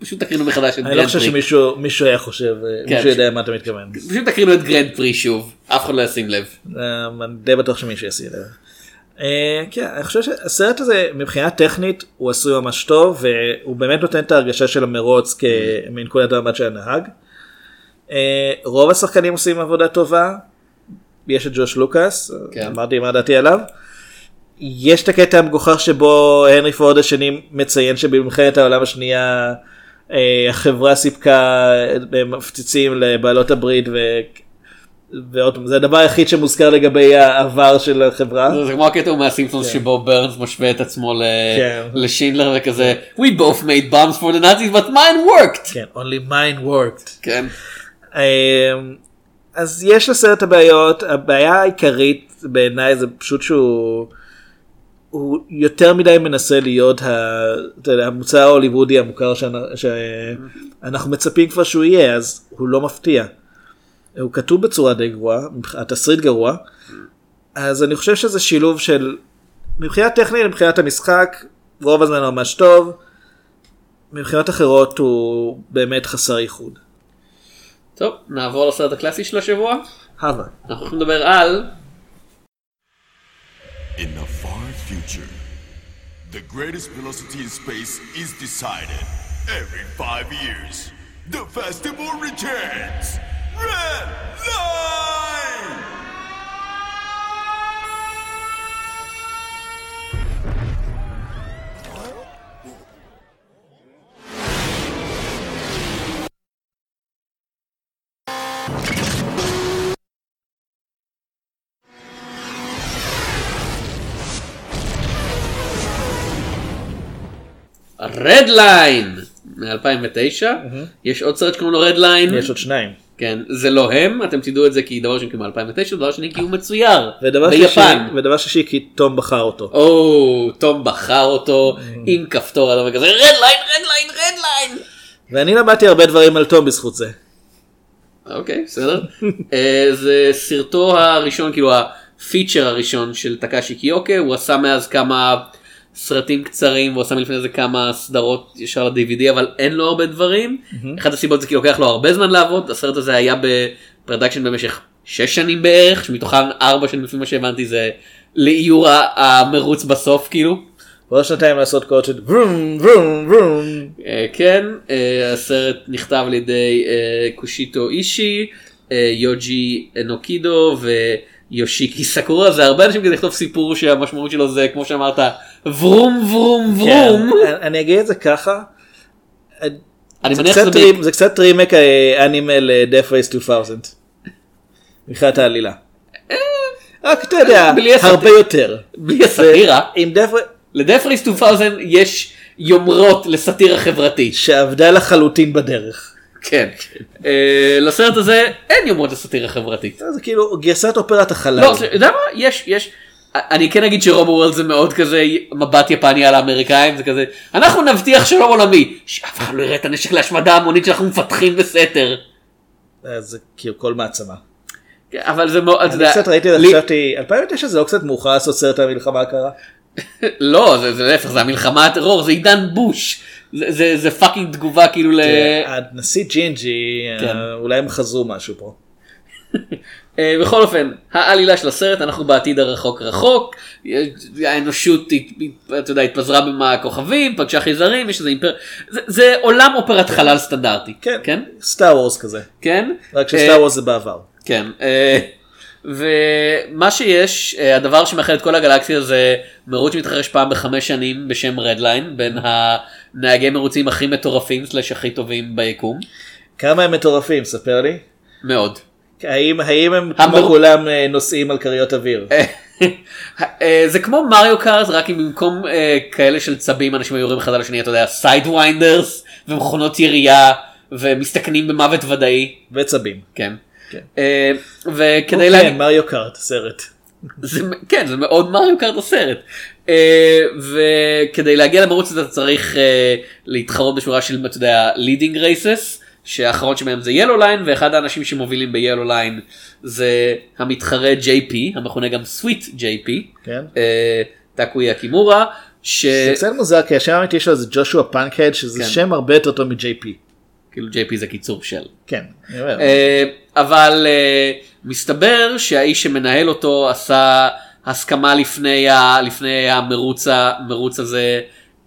פשוט תקרינו מחדש את אני לא גרנד חושב פרי. שמישהו מישהו היה חושב, אה, כן, מישהו יודע מה אתה מתכוון. פשוט תקרינו את גרנד פרי שוב, אף אחד לא ישים לב. אה, אני די בטוח שמישהו את זה. אה, כן, אני חושב שהסרט הזה מבחינה טכנית הוא עשוי ממש טוב והוא באמת נותן את ההרגשה של המרוץ כמנקודת המבט של הנהג. רוב השחקנים עושים עבודה טובה, יש את ג'וש לוקאס, כן. אמרתי מה דעתי עליו. יש את הקטע המגוחך שבו הנרי פורד השני מציין שבמלחמת העולם השנייה החברה סיפקה אה, מפציצים לבעלות הברית ו... ועוד פעם זה הדבר היחיד שמוזכר לגבי העבר של החברה. זה- זה כמו הקטע מהסימפסונס שבו ברנס משווה את עצמו ל- כן. לשינדלר וכזה, We both made bombs for the Nazis but mine worked. כן, only mine worked. כן. אמ, אז יש לסרט הבעיות, הבעיה העיקרית בעיניי זה פשוט שהוא הוא יותר מדי מנסה להיות ה, יודע, המוצר ההוליוודי המוכר שאנ- שאנחנו מצפים כבר שהוא יהיה, אז הוא לא מפתיע. הוא כתוב בצורה די גרועה, התסריט גרוע, אז אני חושב שזה שילוב של, מבחינה טכנית, מבחינת המשחק, רוב הזמן ממש טוב, מבחינות אחרות הוא באמת חסר ייחוד. טוב, נעבור לסרט הקלאסי של השבוע. הווה. אנחנו הולכים לדבר על In the future, the greatest velocity in space is decided every five years. The festival returns! Red Line! Redline מ-2009. יש עוד סרט שקוראים לו Redline. יש עוד שניים. כן, זה לא הם, אתם תדעו את זה כי דבר ראשון כי מ-2009, דבר שני כי הוא מצויר. ודבר ביפן. ודבר שלישי כי תום בחר אותו. או, תום בחר אותו עם כפתור אדום וכזה Redline, Redline, Redline. ואני למדתי הרבה דברים על תום בזכות זה. אוקיי, בסדר. אה, זה סרטו הראשון, כאילו ה feature הראשון של טקאשי קויקה, הוא עשה מאז כמה סרטים קצרים, הוא עשה מלפני זה כמה סדרות ישר ל-DVD, אבל אין לו הרבה דברים. אחת הסיבות זה כי לוקח לו הרבה זמן לעבוד, הסרט הזה היה בפרדקשן במשך 6 שנים בערך, שמתוכן 4 שנים לפי מה שהבנתי זה לאיור המרוץ בסוף כאילו. ועוד שנתיים לעשות קוד של ורום ורום ורום. אה, כן, אה, הסרט נכתב על ידי אה, קושיטו אישי, יוג'י אנוקידו ויושיקי סקורה, זה הרבה אנשים כדי לכתוב סיפור שהמשמעות שלו זה כמו שאמרת ורום ורום ורום. כן, אני אגיד את זה ככה. אני זה קצת רימ- זה קצת רימק אה, אנימה ל-Death Race 2000. מבחינת העלילה. רק אתה יודע, אה. הרבה יותר. בלי הסאטירה, עם Death Race לדפריס 2000 יש יומרות לסאטירה חברתית. שעבדה לחלוטין בדרך. כן. אה, לסרט הזה אין יומרות לסאטירה חברתית. זה כאילו גרסת אופרת החלל. לא, אתה יודע מה? יש, יש, אני כן אגיד שרובו וורלד זה מאוד כזה מבט יפני על האמריקאים זה כזה אנחנו נבטיח שלום עולמי שאף אחד לא יראה את הנשק להשמדה המונית שאנחנו מפתחים בסתר. אה, זה כאילו כל מעצמה. כן, אבל זה מאוד, אתה אני יודע, קצת ראיתי לי- וחשבתי 2009 זה לא קצת מאוחר לעשות סרט על המלחמה הקרה. לא זה זה להפך זה המלחמה הטרור זה עידן בוש זה- זה זה fucking תגובה כאילו ל... הנשיא ג'ינג'י כן. אה, אולי הם חזרו משהו פה. אה, בכל אופן העלילה של הסרט אנחנו בעתיד הרחוק רחוק יש- האנושות הת- אתה יודע, התפזרה בין הכוכבים פגשה חייזרים יש איזה אימפר זה- זה עולם אופרת חלל סטנדרטי כן. כן Star Wars כזה. כן רק אה, ש Star Wars זה בעבר. כן אה, ומה שיש אה, הדבר שמאחד את כל הגלקסיה זה מרוץ שמתרחש פעם בחמש שנים בשם Redline בין הנהגי מרוצים הכי מטורפים slash הכי טובים ביקום כמה הם מטורפים ספר לי. מאוד. האם האם הם המר- כמו כולם אה, נוסעים על כריות אוויר? אה, זה כמו מריו קארט רק אם במקום אה, כאלה של צבים אנשים היו יורים אחד על השני אתה יודע Sidewinders ומכונות ירייה ומסתכנים במוות ודאי וצבים. כן. כן. אה, וכדי כן, להגיד מריו קארט סרט. זה, כן זה מאוד מריו קארט הסרט אה, וכדי להגיע למרוץ אתה צריך אה, להתחרות בשורה של אתה יודע leading races שהאחרון שבהם זה Yellow Line ואחד האנשים שמובילים ב- Yellow Line זה המתחרה JP המכונה גם סוויט JP כן. אה, טאקויה קימורה ש... זה קצת מוזר כי השם האמיתי שלו זה ג'ושוע פאנקהד שזה כן. שם הרבה יותר טוב מ-JP. כאילו JP זה קיצור של. כן. אני אומר. אה, אבל אה, מסתבר שהאיש שמנהל אותו עשה הסכמה לפני, ה, לפני המרוץ, המרוץ הזה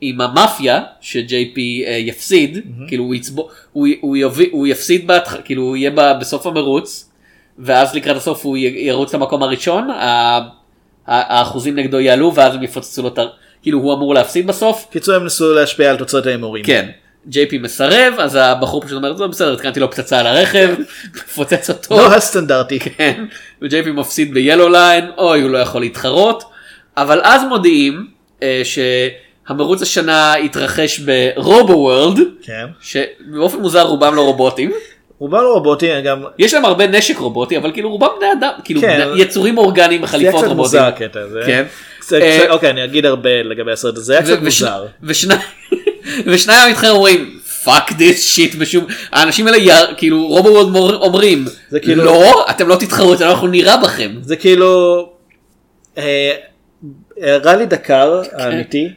עם המאפיה ש-JP אה, יפסיד כאילו הוא, יצבו, הוא, הוא, יביא, הוא יפסיד בהתח... כאילו הוא יהיה בסוף המרוץ ואז לקראת הסוף הוא י- ירוץ למקום הראשון ה- האחוזים נגדו יעלו ואז הם יפוצצו לו את ה... כאילו הוא אמור להפסיד בסוף קיצור הם ניסו להשפיע על תוצאות ההימורים. כן. JP מסרב אז הבחור פשוט אומר "זה בסדר התקנתי לו פצצה על הרכב מפוצץ אותו לא הסטנדרטי. כן, ו-JP מפסיד ב-Yellow line, אוי הוא לא יכול להתחרות, אבל אז מודיעים אה, שהמרוץ השנה יתרחש ברובו וורלד, כן. שבאופן מוזר רובם לא רובוטים, רובם לא רובוטי גם. יש להם הרבה נשק רובוטי, אבל כאילו רובם בני אדם, כאילו כן. בני- יצורים אורגניים זה היה בחליפות קצת רובוטים. מוזר הקטע הזה. כן. קצת- אה, קצת- אוקיי אני אגיד הרבה לגבי הסרט הזה. זה היה קצת וש- מוזר. ושני- ושניים המתחרים אומרים fuck this shit בשום האנשים האלה יר- כאילו רובו וורלד מור- אומרים זה כאילו- לא אתם לא תתחרו אצלנו אנחנו נירה בכם. זה כאילו אה, אה, רלי דקר האמיתי אה,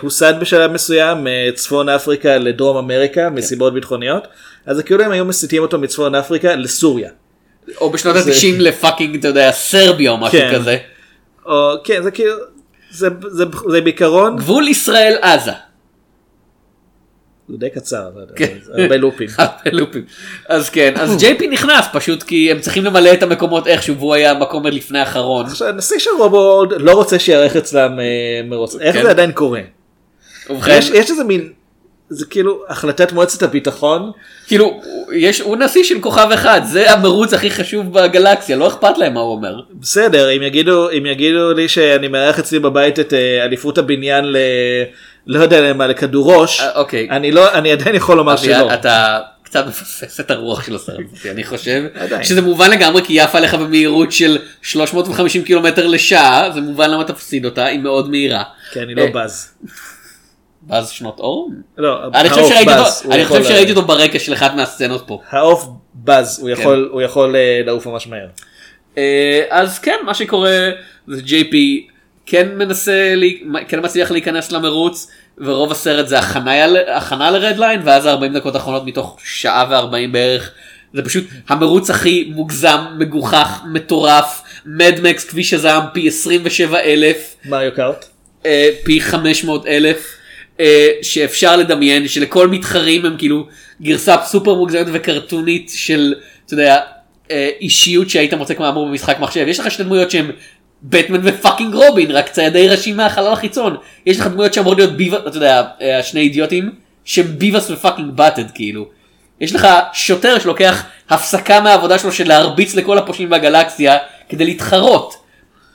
הוסד בשלב מסוים מצפון אפריקה לדרום אמריקה מסיבות ביטחוניות אז זה כאילו הם היו מסיתים אותו מצפון אפריקה לסוריה. או בשנות זה- ה-90 לפאקינג אתה יודע סרביה או משהו כן. כזה. או כן זה כאילו זה, זה, זה בעיקרון גבול ישראל עזה. זה די קצר כן. הרבה לופים. הרבה לופים. אז כן אז JP נכנס פשוט כי הם צריכים למלא את המקומות איכשהו והוא היה מקום לפני האחרון. עכשיו הנשיא של רובו לא רוצה שיערך אצלם אה, מרוץ איך כן. זה עדיין קורה. יש, איזה מין זה כאילו החלטת מועצת הביטחון כאילו יש הוא נשיא של כוכב אחד זה המרוץ הכי חשוב בגלקסיה לא אכפת להם מה הוא אומר. בסדר אם יגידו אם יגידו לי שאני מארח אצלי בבית את אה, אליפות הבניין ל... לא יודע לכדור ראש אה, אוקיי. אני לא אני עדיין יכול לומר שלא. אתה קצת מפספס את הרוח של הסרט הזה, אני חושב. שזה מובן לגמרי כי היא עפה לך במהירות של 350 קילומטר לשעה זה מובן למה תפסיד אותה היא מאוד מהירה. כי אני לא אה, בז. בז שנות אור? לא, אני חושב העוף שראיתי בז, אני חושב שראיתי אותו ברקע של אחת מהסצנות פה. העוף בז הוא כן. יכול הוא יכול אה, לעוף ממש מהר. אה, אז כן מה שקורה זה JP כן מנסה לי- כן מצליח להיכנס למרוץ ורוב הסרט זה הכנה הכנה לרדליין ואז 40 דקות האחרונות מתוך שעה ו40 בערך. זה פשוט המרוץ הכי מוגזם מגוחך מטורף מדמקס כביש הזעם פי 27 אלף. מריו קארט. אה, פי 500 אלף. אה, שאפשר לדמיין שלכל מתחרים הם כאילו גרסה סופר מוגזמת וקרטונית של אתה יודע אה, אישיות שהיית מוצא כמו אמור במשחק מחשב. יש לך שתי דמויות שהם בטמן ו fucking רובין רק ציידי ראשים מהחלל החיצון יש לך דמויות שאמורות להיות ביבה אתה יודע אה, השני אידיוטים שהם ביבס ופאקינג באטד כאילו. יש לך שוטר שלוקח הפסקה מהעבודה שלו של להרביץ לכל הפושעים בגלקסיה כדי להתחרות.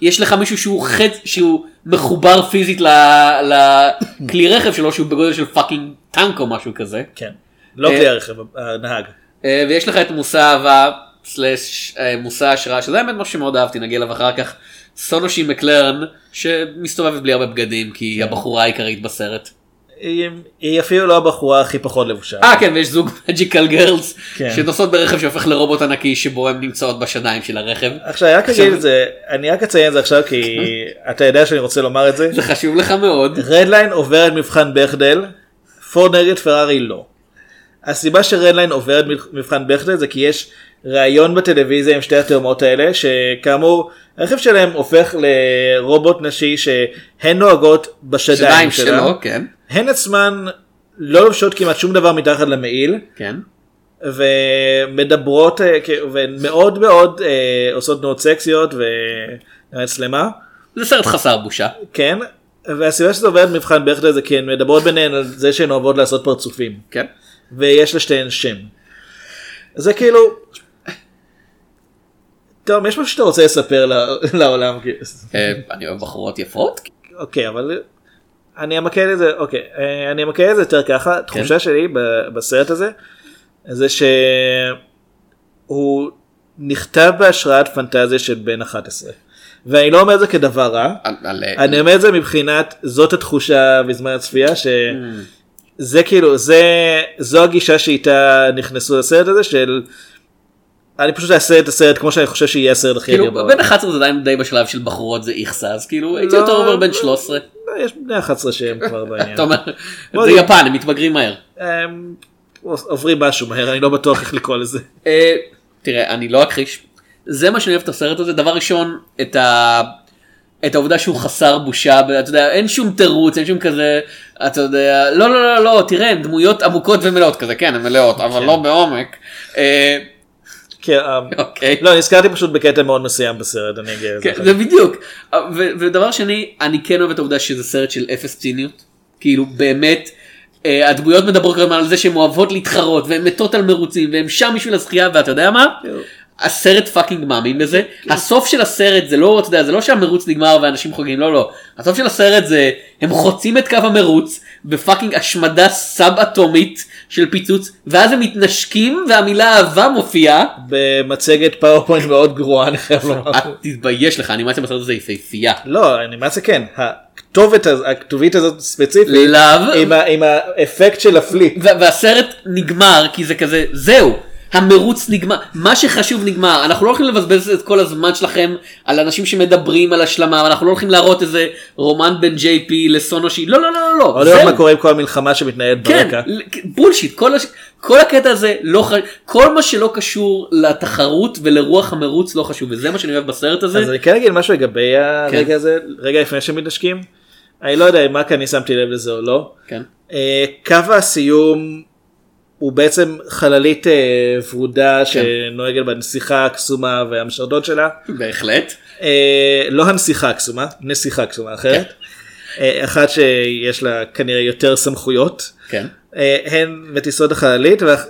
יש לך מישהו שהוא חץ שהוא מחובר פיזית לכלי רכב שלו שהוא בגודל של fucking טנק או משהו כזה. כן. לא אה, כלי הרכב הנהג. אה, ויש לך את מושא אהבה סלש אה, מושא השראה שזה האמת משהו שמאוד אהבתי נגיע אליו אחר כך. סונושי מקלרן שמסתובבת בלי הרבה בגדים כי היא הבחורה העיקרית בסרט. היא, היא אפילו לא הבחורה הכי פחות לבושה. אה כן ויש זוג מג'יקל גרלס כן. שנוסעות ברכב שהופך לרובוט ענקי שבו הן נמצאות בשדיים של הרכב. עכשיו רק עכשיו- אגיד את זה, אני רק אציין את זה עכשיו כי אתה יודע שאני רוצה לומר את זה. זה חשוב לך מאוד. רדליין עובר את מבחן בכדל, פורד נגד פרארי לא. הסיבה שרדליין עובר את מבחן בכדל זה כי יש ראיון בטלוויזיה עם שתי התאומות האלה שכאמור הרכב שלהם הופך לרובוט נשי שהן נוהגות בשדיים שדיים שלה. שלו כן הן עצמן לא לובשות כמעט שום דבר מתחת למעיל כן. ומדברות אה, ומאוד מאוד אה, עושות תנועות סקסיות ומצלמה. זה סרט חסר בושה. כן, והסיבה שזה עובד מבחן בכדל זה כי הן מדברות ביניהן על זה שהן אוהבות לעשות פרצופים, כן. ויש לשתיהן שם. זה כאילו... טוב, יש משהו שאתה רוצה לספר לעולם? אה, אני אוהב בחורות יפות. אוקיי, אבל אני אמקד את זה, אוקיי, אה, אני אמקד את זה יותר ככה, התחושה שלי ב- בסרט הזה, זה שהוא נכתב בהשראת פנטזיה של בן 11. ואני לא אומר את זה כדבר רע, אני אומר את זה מבחינת זאת התחושה בזמן הצפייה שזה כאילו זה זו הגישה שאיתה נכנסו לסרט הזה של אני פשוט אעשה את הסרט כמו שאני חושב שיהיה הסרט הכי כאילו אדיר בעולם. בן 11 זה עדיין די בשלב של בחורות זה איכסה אז כאילו הייתי יותר אומר בן 13. לא, יש בני 11 שהם כבר בעניין. אתה אומר זה יפן הם מתבגרים מהר. עוברים משהו מהר אני לא בטוח איך לקרוא לזה. אה, תראה אני לא אכחיש זה מה שאני אוהב את הסרט הזה דבר ראשון את ה... את העובדה שהוא חסר בושה אתה יודע אין שום תירוץ אין שום כזה אתה יודע לא לא לא לא תראה דמויות עמוקות ומלאות כזה כן הן מלאות אבל לא בעומק. אה, כן, אה, אוקיי. לא נזכרתי פשוט בקטע מאוד מסוים בסרט אני אגיע לזה. כן, זה בדיוק. ו- ודבר שני אני כן אוהב את העובדה שזה סרט של אפס ציניות. כאילו באמת אה, הדמויות מדברות כל הזמן על זה שהן אוהבות להתחרות והן מתות על מרוצים והן שם בשביל הזכייה ואתה יודע מה? הסרט fucking מאמין בזה. הסוף של הסרט זה לא אתה יודע זה לא שהמרוץ נגמר ואנשים חוגגים לא לא. הסוף של הסרט זה הם חוצים את קו המרוץ ב fucking השמדה סאב אטומית של פיצוץ ואז הם מתנשקים והמילה אהבה מופיעה במצגת פאורפוינט מאוד גרועה אני חייב לומר. תתבייש לך האנימציה בסרט הזה יפהפייה. לא אנימציה כן הכתובת הכתובית הזאת ספציפית. עם ה- עם האפקט של ה flip. והסרט נגמר כי זה כזה זהו המרוץ נגמר מה שחשוב נגמר אנחנו לא הולכים לבזבז את כל הזמן שלכם על אנשים שמדברים על השלמה אנחנו לא הולכים להראות איזה רומן בין ג'יי פי לסונושי לא לא לא לא לא לראות זהו. מה קורה עם כל המלחמה שמתנהלת כן ברקע. ל- bullshit כל, הש... כל הקטע הזה לא ח... כל מה שלא קשור לתחרות ולרוח המרוץ לא חשוב וזה מה שאני אוהב בסרט הזה אז אני כן אגיד משהו לגבי הרגע הזה רגע לפני שמתנשקים. אני לא יודע אם רק אני שמתי לב לזה או לא. כן. אה, קו הסיום הוא בעצם חללית אה, ורודה שנוהגת בנסיכה הקסומה והמשרתות שלה. בהחלט. אה, לא הנסיכה הקסומה, נסיכה קסומה אחרת. אה, אחת שיש לה כנראה יותר סמכויות. כן. אה, הן מטיסות החללית וה-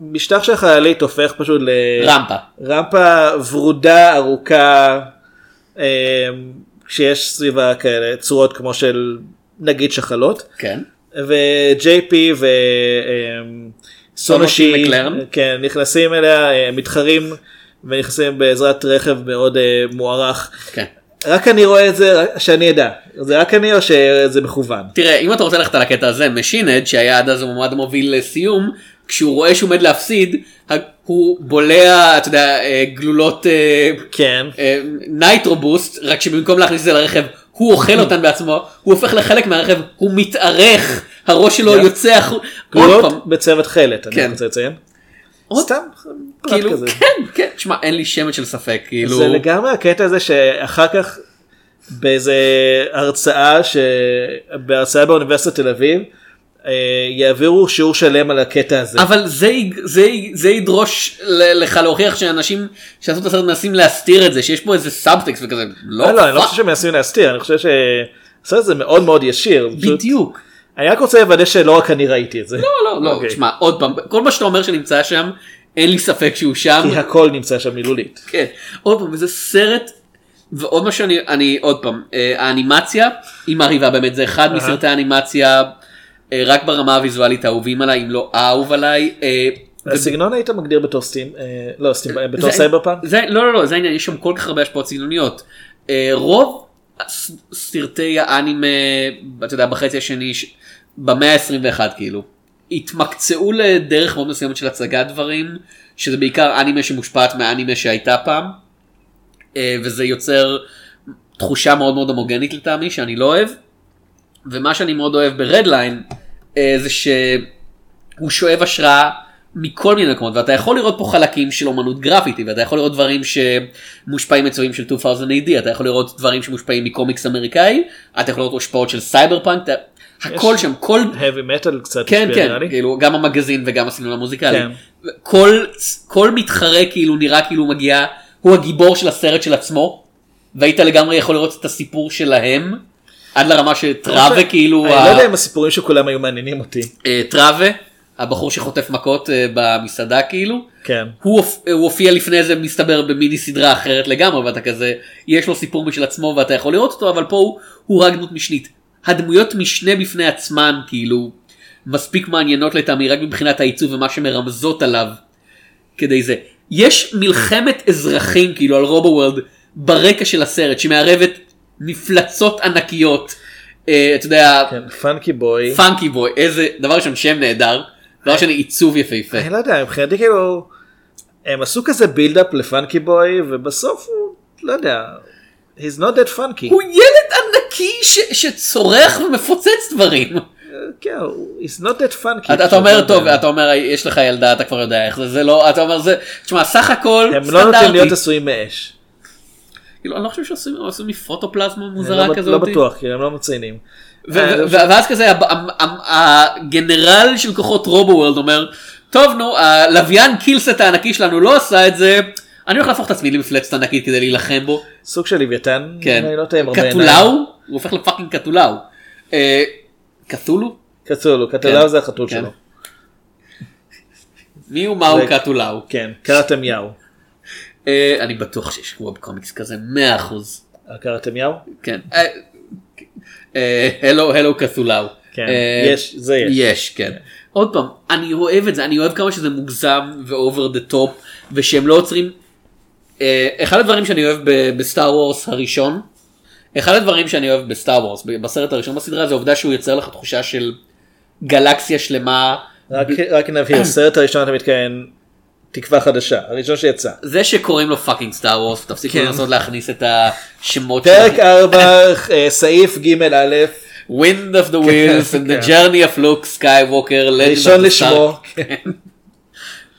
והמשטח של החללית הופך פשוט רמפה. לרמפה ורודה ארוכה אה, שיש סביבה כאלה צורות כמו של נגיד שחלות. כן ו-JP ו... סונושי סונושי מקלרן. כן, נכנסים אליה, אה, מתחרים ונכנסים בעזרת רכב מאוד אה, מוערך. כן. רק אני רואה את זה, שאני אדע, זה רק אני או שזה מכוון? תראה אם אתה רוצה ללכת על הקטע הזה משינד שהיה עד אז המועמד המוביל לסיום כשהוא רואה שהוא עומד להפסיד הוא בולע אתה יודע אה, גלולות כן. nitro boost רק שבמקום להכניס את זה לרכב הוא אוכל אותן בעצמו הוא הופך לחלק מהרכב הוא מתארך הראש שלו. יוצא החוצה. עוד גלולות פעם, בצבע תכלת, אני כן. רוצה לציין. סתם, כאילו. כן כן תשמע אין לי שמץ של ספק כאילו זה לגמרי הקטע הזה שאחר כך באיזה הרצאה. בהרצאה באוניברסיטת תל אביב, יעבירו שיעור שלם על הקטע הזה. אבל זה, זה, זה ידרוש לך להוכיח שאנשים שעשו את הסרט מנסים להסתיר את זה שיש פה איזה סאבטקסט וכזה לא, לא, לא, אני לא. חושב שמנסים להסתיר, אני חושב שהסרט הזה מאוד מאוד ישיר. בדיוק אני רק רוצה לוודא שלא רק אני ראיתי את זה. לא לא לא אוקיי. תשמע עוד פעם כל מה שאתה אומר שנמצא שם אין לי ספק שהוא שם כי הכל נמצא שם מילולית. כן עוד פעם זה סרט ועוד מה שאני אני עוד פעם אה, האנימציה היא מרהיבה באמת זה אחד מסרטי האנימציה אה, רק ברמה הוויזואלית האהובים עליי אם לא האהוב עליי אה, הסגנון היית מגדיר בתור סטים, אה, לא סטים, אה, בתור סייבר פאנק? לא, לא, לא, זה העניין, יש שם כל כך הרבה השפעות סגנוניות. אה, רוב סרטי האנימה, אתה יודע, בחצי השני, במאה ה-21 כאילו, התמקצעו לדרך מאוד מסוימת של הצגת דברים, שזה בעיקר אנימה שמושפעת מהאנימה שהייתה פעם, אה, וזה יוצר תחושה מאוד מאוד הומוגנית לטעמי, שאני לא אוהב. ומה שאני מאוד אוהב ברדליין, אה, זה שהוא שואב השראה מכל מיני מקומות ואתה יכול לראות פה חלקים של אומנות גרפיטי ואתה יכול לראות דברים שמושפעים מצבעים של 2000 AD אתה יכול לראות דברים שמושפעים מקומיקס אמריקאי אתה יכול לראות השפעות של סייבר פאנק אתה- הכל שם כולל heavy metal קצת כן כן לי. כאילו גם המגזין וגם הסגנון המוזיקלי כן. כל כל מתחרה כאילו נראה כאילו מגיע הוא הגיבור של הסרט של עצמו והיית לגמרי יכול לראות את הסיפור שלהם עד לרמה שטראבה כאילו אני לא יודע אם הסיפורים של כולם היו מעניינים אותי. אה, טראבה הבחור שחוטף מכות אה, במסעדה כאילו כן. הוא, הופ- הוא הופיע לפני זה מסתבר במיני סדרה אחרת לגמרי ואתה כזה יש לו סיפור משל עצמו ואתה יכול לראות אותו אבל פה הוא, הוא רק דמות משנית. הדמויות משנה בפני עצמן כאילו מספיק מעניינות לטעמי רק מבחינת העיצוב ומה שמרמזות עליו כדי זה. יש מלחמת אזרחים כאילו על רובו וורלד ברקע של הסרט שמערבת מפלצות ענקיות. אה, אתה יודע, כן, פאנקי בוי. פאנקי בוי איזה דבר ראשון שם נהדר דבר שני עיצוב יפהפה אני לא יודע, מבחינתי כאילו, הם עשו כזה בילדאפ לפאנקי בוי, ובסוף הוא, לא יודע, he's not that funky. הוא ילד ענקי שצורח ומפוצץ דברים. כן, הוא- he's not that funky. אתה אומר טוב אתה אומר יש לך ילדה אתה כבר יודע איך זה זה לא אתה אומר זה תשמע סך הכל הם לא נוטים להיות. עשויים מאש. כאילו, אני לא חושב שעושים עשו מפוטופלזמה אני מוזרה לא- כזאת. לא בטוח, כי הם לא מציינים. אה, ואז כזה הגנרל של כוחות רובו וורלד אומר טוב נו הלוויין קילסט הענקי שלנו לא עשה את זה אני הולך להפוך את עצמי למפלצת ענקית כדי להילחם בו. סוג של לוויתן, כן. אני לא יודע אם הרבה. קטולאו הוא הופך לפאקינג קטולאו. אה, קתולו? קטולו, קטולאו כן. זה החתול כן. שלו. מי הוא מהו קטולאו? כן, קראטם יאו. אה, אני בטוח שיש web comics כזה 100%. קראטם יאו? כן. הלו הלו קתולאו. כן, אה, יש, זה יש. יש, כן. עוד פעם, אני אוהב את זה, אני אוהב כמה שזה מוגזם ו over the top, ושהם לא עוצרים. אה, אחד הדברים שאני אוהב ב- בסטאר וורס הראשון, אחד הדברים שאני אוהב בסטאר וורס, ב- בסרט הראשון בסדרה, זה העובדה שהוא יוצר לך תחושה של גלקסיה שלמה. רק- רק נבהיר, הסרט הראשון אתה מתכוון תקווה חדשה, הראשון שיצא. זה שקוראים לו fucking סטאר וורס, תפסיקו כן. לנסות להכניס את השמות פרק 4, סעיף ג' א', Wind of the Wheels and the כן. journey of Luke Skywalker. ראשון לשמו. Star.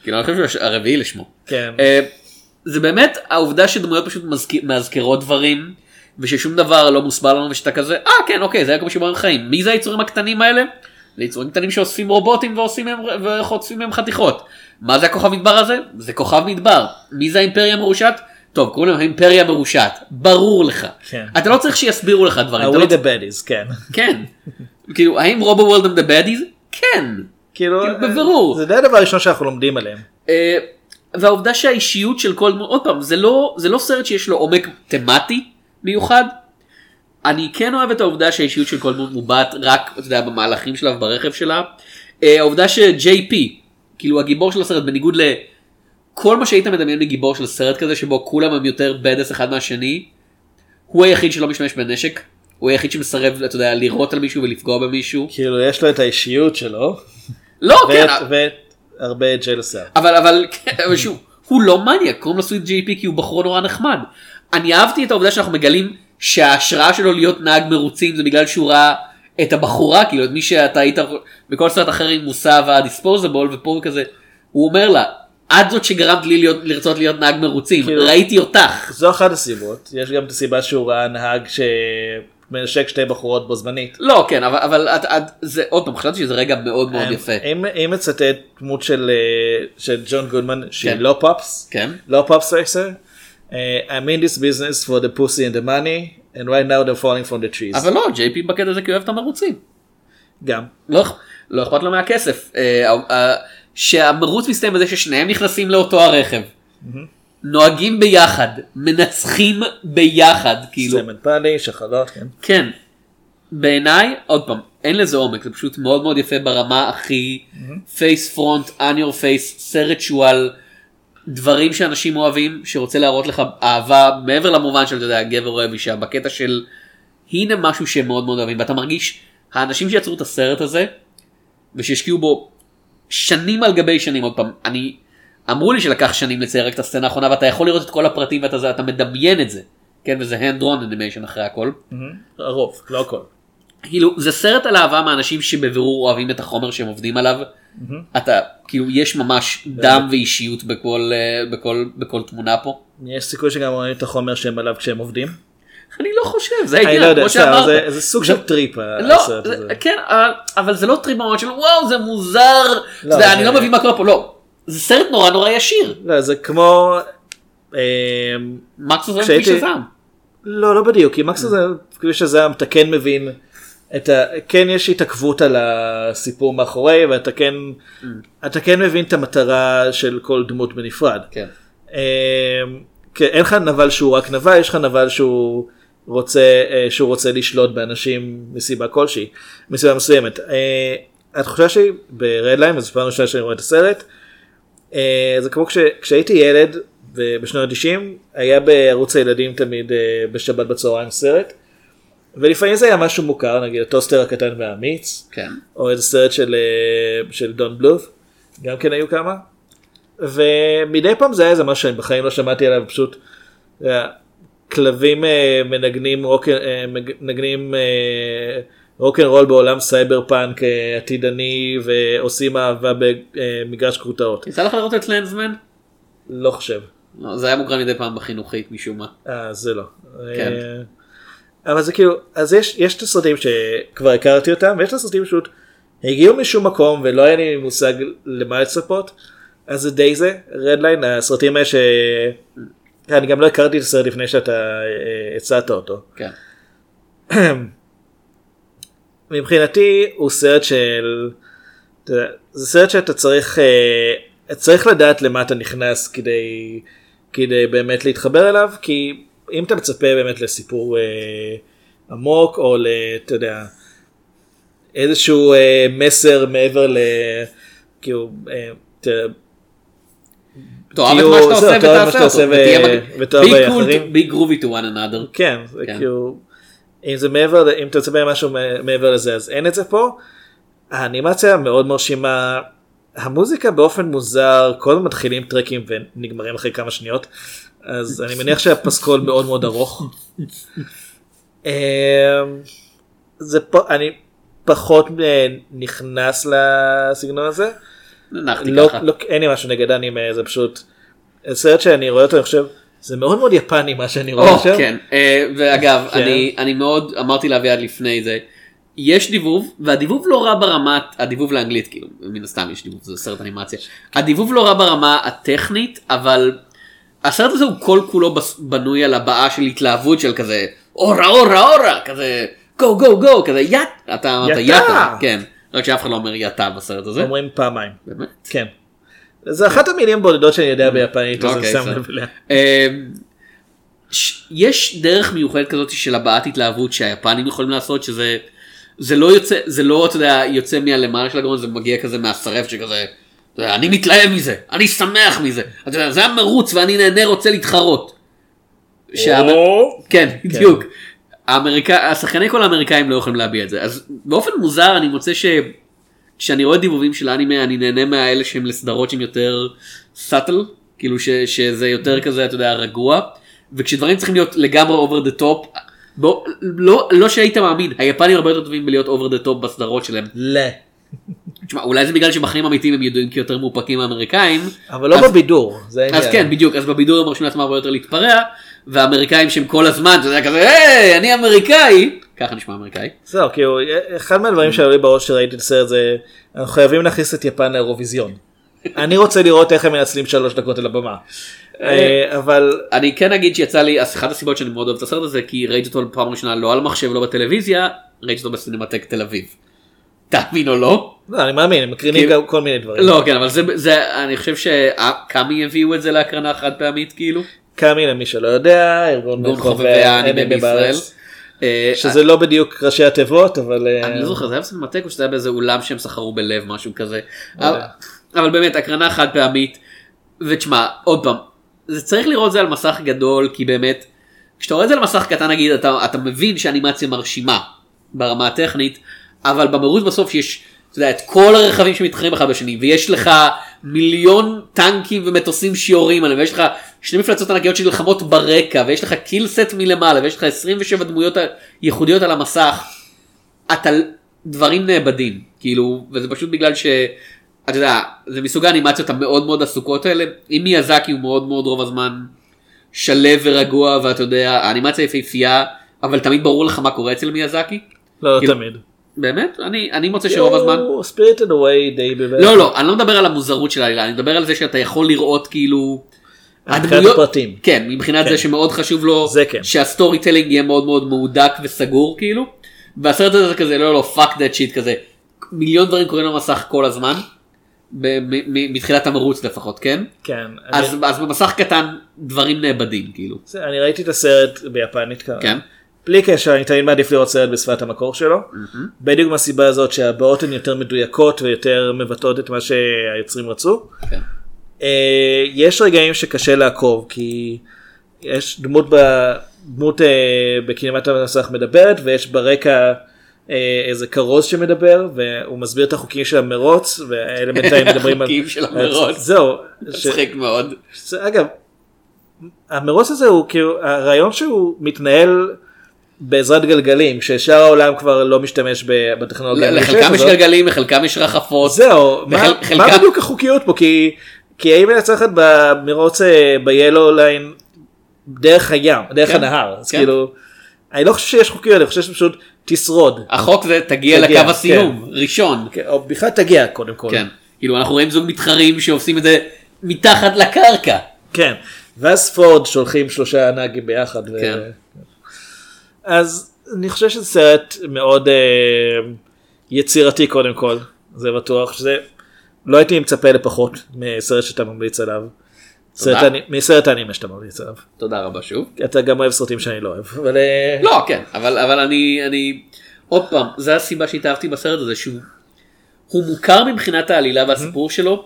כאילו אני חושב שהרביעי לשמו. כן. אה, זה באמת העובדה שדמויות פשוט מאזכרות דברים וששום דבר לא מוסבר לנו ושאתה כזה אה כן אוקיי זה היה כמו שבוער חיים מי זה היצורים הקטנים האלה? זה יצורים קטנים שאוספים רובוטים ועושים מהם וחוטפים מהם חתיכות. מה זה הכוכב מדבר הזה? זה כוכב מדבר. מי זה האימפריה המרושעת? טוב קוראים להם האימפריה המרושעת. ברור לך. כן. אתה לא צריך שיסבירו לך דברים. ה-We לא the baddies, כן. כן. כאילו האם רובו וולד הם the baddies? כן. כאילו, כאילו, בבירור. זה די הדבר הראשון שאנחנו לומדים עליהם. אה, והעובדה שהאישיות של כל דמות, עוד פעם, זה לא, זה לא סרט שיש לו עומק תמטי מיוחד. אני כן אוהב את העובדה שהאישיות של כל דמות מובעת רק, אתה יודע, במהלכים שלה וברכב שלה. אה, העובדה ש-JP, כאילו הגיבור של הסרט, בניגוד לכל מה שהיית מדמיין מגיבור של סרט כזה, שבו כולם הם יותר בדס אחד מהשני, הוא היחיד שלא משתמש בנשק. הוא היחיד שמסרב, אתה יודע, לירות על מישהו ולפגוע במישהו. כאילו, יש לו את האישיות שלו, לא, כן, והרבה ג'לסר. אבל אבל כן, אבל שוב הוא לא מניאק קוראים לו סוויט ג'י פי כי הוא בחור נורא נחמד. אני אהבתי את העובדה שאנחנו מגלים שההשראה שלו להיות נהג מרוצים זה בגלל שהוא ראה את הבחורה כאילו את מי שאתה היית בכל סרט אחר עם מוסה והדיספוזבול ופה הוא כזה הוא אומר לה את זאת שגרמת לי להיות לרצות להיות נהג מרוצים כאילו- ראיתי אותך. זו אחת הסיבות, יש גם את הסיבה שהוא ראה נהג שמנשק שתי בחורות בו זמנית. לא כן אבל אבל את, את, זה עוד פעם חשבתי שזה רגע מאוד מאוד יפה. אם אם מצטט דמות של אה, של ג'ון גודמן שהיא כן. לא פופס, כן. לא פופס רייסר, אה, I'm in this business for the pussy and the money and right now they're falling from the trees. אבל לא ג'יי פי בקטע הזה כי הוא אוהב את המרוצים. גם. לא, לא אכפת לו מהכסף. אה, אה, שהמרוץ מסתיים בזה ששניהם נכנסים לאותו הרכב. נוהגים ביחד, מנצחים ביחד, כאילו. סמן פאלי, שחלות, כן. כן. בעיניי, עוד פעם, אין לזה עומק זה פשוט מאוד מאוד יפה ברמה הכי face front on your face סרטואל דברים שאנשים אוהבים שרוצה להראות לך אהבה מעבר למובן של אתה יודע גבר אוהב אישה בקטע של הנה משהו שהם מאוד מאוד אוהבים ואתה מרגיש האנשים שיצרו את הסרט הזה ושהשקיעו בו שנים על גבי שנים עוד פעם אני אמרו לי שלקח שנים לצייר רק את הסצנה האחרונה ואתה יכול לראות את כל הפרטים ואתה זה, אתה מדמיין את זה כן וזה hand drawn animation אחרי הכל. הרוב, לא הכל. כאילו זה סרט על אהבה מאנשים שבבירור אוהבים את החומר שהם עובדים עליו. אתה כאילו יש ממש דם ואישיות בכל אה, בכל בכל תמונה פה. יש סיכוי שגם רואים את החומר שהם עליו כשהם עובדים? אני לא חושב זה העניין לא יודע, כמו שאמרת. זה- זה סוג של trip לא, הסרט זה-. כן, אבל- אבל זה לא trip במובן של וואו זה מוזר, יודע, זה- אני לא מבין מה קורה פה, לא, זה סרט נורא נורא ישיר, לא, זה כמו... אה, מקס כשהייתי- כפי שזעם. לא, לא בדיוק, כי מקס הזה, כפי שזעם, אתה כן מבין את ה... כן יש התעכבות על הסיפור מאחורי, ואתה כן... אתה כן מבין את המטרה של כל דמות בנפרד. כן. אה, כן, אין לך נבל שהוא רק נבל, יש לך נבל שהוא רוצה, אה, שהוא רוצה לשלוט באנשים מסיבה כלשהי, מסיבה מסוימת. את חושבת שברדליין, וזו פעם ראשונה שאני רואה את הסרט, אה, זה כמו כש, כשהייתי ילד בשנות ה-90, היה בערוץ הילדים תמיד אה, בשבת בצהריים סרט, ולפעמים זה היה משהו מוכר, נגיד הטוסטר הקטן והאמיץ, כן. או איזה סרט של, אה, של דון בלוף, גם כן היו כמה. ומדי פעם זה היה איזה משהו שאני בחיים לא שמעתי עליו, פשוט אה, כלבים אה, מנגנים רוק, מנגנים רוקנרול בעולם סייבר פאנק עתידני ועושים אהבה במגרש גרוטאות. יצא לך לראות את לנדסמן? לא חושב. לא, זה היה מוקרן מדי פעם בחינוכית משום מה. אה, זה לא. כן. אבל זה כאילו, אז יש, יש את הסרטים שכבר הכרתי אותם, ויש את הסרטים שפשוט הגיעו משום מקום ולא היה לי מושג למה לצפות, אז זה די זה, Redline, הסרטים האלה ש... אני גם לא הכרתי את הסרט לפני שאתה אה, הצעת אותו. כן. מבחינתי הוא סרט של, זה סרט שאתה צריך, אה, צריך לדעת למה אתה נכנס כדי, כדי באמת להתחבר אליו, כי אם אתה מצפה באמת לסיפור אה, עמוק או ל... אתה יודע, איזשהו אה, מסר מעבר ל... כאילו, אה, אתה יודע, תאהב את מה שאתה עושה ותעשה אותו. ותהיה מג- ותאהב be cool באחרים. to- be groovy to one another. כן, זה כן. כאילו, אם זה מעבר, אם אתה מצפה למשהו מ- מעבר לזה אז אין את זה פה. האנימציה מאוד מרשימה, המוזיקה באופן מוזר, כל הזמן מתחילים טרקים ונגמרים אחרי כמה שניות, אז אני מניח שהפסקול מאוד מאוד ארוך. אמ, זה פה, אני פחות אה, נכנס לסגנון הזה. לא, ככה. לא, אין לי משהו נגד אנימה, זה פשוט סרט שאני רואה אותו, אני חושב, זה מאוד מאוד יפני מה שאני רואה עכשיו. כן. אה, ואגב, כן. אני אני מאוד, אמרתי לאביעד לפני זה, יש דיבוב, והדיבוב לא רע ברמת, הדיבוב לאנגלית, כאילו, מן הסתם יש דיבוב, זה סרט אנימציה. הדיבוב לא רע ברמה הטכנית, אבל הסרט הזה הוא כל כולו בנוי על הבעה של התלהבות של כזה, אורה אורה אורה, כזה, גו גו גו, כזה יט, אתה אמרת. יטה, כן, רק שאף אחד לא אומר יטה בסרט הזה. אומרים פעמיים. באמת? כן. זה אחת המילים בודדות שאני יודע ביפנית, אז אני אוקיי, שם. לב אליה. אמ, יש דרך מיוחדת כזאת של הבעת התלהבות שהיפנים יכולים לעשות שזה זה לא יוצא זה לא אתה יודע יוצא מהלמעלה של הגרון זה מגיע כזה מהשרף שכזה אני מתלהב מזה אני שמח מזה אתה יודע, זה המרוץ ואני נהנה רוצה להתחרות. שהאמר- או, כן בדיוק. האמריקא... השחקני קול האמריקאים לא יכולים להביע את זה אז באופן מוזר אני מוצא ש... כשאני רואה דיבובים של אנימה אני נהנה מהאלה שהם לסדרות שהם יותר subtle כאילו ש... שזה יותר כזה אתה יודע רגוע וכשדברים צריכים להיות לגמרי over the top לא, לא שהיית מאמין היפנים הרבה יותר טובים בלהיות over the top בסדרות שלהם. לא. תשמע אולי זה בגלל שבחיים אמיתיים הם ידועים כיותר מאופקים מהאמריקאים. אבל לא אז- בבידור. זה. אז כן בדיוק אז בבידור הם מרשים לעצמם הרבה יותר להתפרע והאמריקאים שהם כל הזמן אתה יודע כזה היי אני אמריקאי ככה נשמע אמריקאי. זהו, כאילו, אחד מהדברים שעלו לי בראש שראיתי את הסרט זה, אנחנו חייבים להכניס את יפן לאירוויזיון. אני רוצה לראות איך הם מנצלים שלוש דקות על הבמה. אה, אבל אני כן אגיד שיצא לי אחת הסיבות שאני מאוד אוהב את הסרט הזה כי ראיתי אותו פעם ראשונה לא על מחשב לא בטלוויזיה ראיתי אותו בסינמטק תל אביב. תאמין או לא? לא, אני מאמין, הם מקרינים כאילו- גם כל מיני דברים. לא כן אבל זה זה אני חושב שקאמי הביאו את זה להקרנה חד פעמית כאילו. קאמי למי שלא יודע, ארגון חובבי חובבי האנימה בישראל. אה, שזה לא בדיוק ראשי התיבות אבל אה, אני לא זוכר זה היה בסינמטק או שזה היה באיזה אולם שהם סחרו בלב משהו כזה. לא. אבל- אבל באמת הקרנה חד פעמית. ותשמע עוד פעם זה צריך לראות זה על מסך גדול כי באמת כשאתה רואה את זה על מסך קטן נגיד אתה, אתה מבין שהאנימציה מרשימה ברמה הטכנית אבל במרוץ בסוף שיש אתה יודע, את כל הרכבים שמתחרים אחד בשני ויש לך מיליון טנקים ומטוסים שיורים עליהם ויש לך שני מפלצות ענקיות שנלחמות ברקע ויש לך קילסט מלמעלה ויש לך 27 דמויות ייחודיות על המסך. אתה דברים נאבדים כאילו וזה פשוט בגלל ש... אתה יודע זה מסוג האנימציות המאוד מאוד עסוקות האלה אם מיאזקי הוא מאוד מאוד רוב הזמן שלו ורגוע ואתה יודע האנימציה יפהפייה אבל תמיד ברור לך מה קורה אצל מיאזקי לא כאילו- תמיד. באמת אני אני מוצא שרוב הזמן Spirited Away די באמת. לא לא אני לא מדבר על המוזרות של העלילה אני מדבר על זה שאתה יכול לראות כאילו. מבחינת הפרטים. כן מבחינת כן. זה שמאוד חשוב לו זה כן. שה storytelling יהיה מאוד מאוד מהודק וסגור כאילו. והסרט הזה זה כזה לא לא fuck that shit כזה מיליון דברים קורים למסך כל הזמן. מתחילת המרוץ לפחות כן כן. אז אני- אז במסך קטן דברים נאבדים כאילו זה- אני ראיתי את הסרט ביפנית ככה. כן בלי קשר אני תמיד מעדיף לראות סרט בשפת המקור שלו. בדיוק מהסיבה הזאת שהבעות הן יותר מדויקות ויותר מבטאות את מה שהיוצרים רצו. כן. אה, יש רגעים שקשה לעקוב כי יש דמות, ב, דמות אה, בקינמת המסך מדברת ויש ברקע אה, איזה כרוז שמדבר והוא מסביר את החוקים של המרוץ ואלה בינתיים מדברים על... החוקים של המרוץ. זהו. ש- מצחיק מאוד. זה, אגב, המרוץ הזה הוא כאילו, הרעיון שהוא מתנהל בעזרת גלגלים, ששאר העולם כבר לא משתמש בטכנולוגיה. לחלקם יש. גלגלים לחלקם יש רחפות. זהו, מה, בדיוק החוקיות פה? כי, האם מנצחת במרוץ אה, ב-Yellow ליין דרך הים, דרך כן, הנהר, אז כן. כאילו, אני לא חושב שיש חוקיות, אני חושב שפשוט תשרוד, החוק זה תגיע לקו הסיום ראשון. כן, או בכלל תגיע קודם כל. כן. כאילו אנחנו רואים זוג מתחרים שעושים את זה מתחת לקרקע. כן, ואז פורד שולחים שלושה נהגים ביחד. אז אני חושב שזה סרט מאוד אה, יצירתי קודם כל, זה בטוח, שזה לא הייתי מצפה לפחות מסרט שאתה ממליץ עליו. סרט אני- מסרט האנימה שאתה ממליץ עליו. תודה רבה שוב. אתה גם אוהב סרטים שאני לא אוהב, אבל אה, לא כן אבל אבל אני אני עוד פעם זה הסיבה שהתאהבתי בסרט הזה שהוא הוא מוכר מבחינת העלילה והסיפור שלו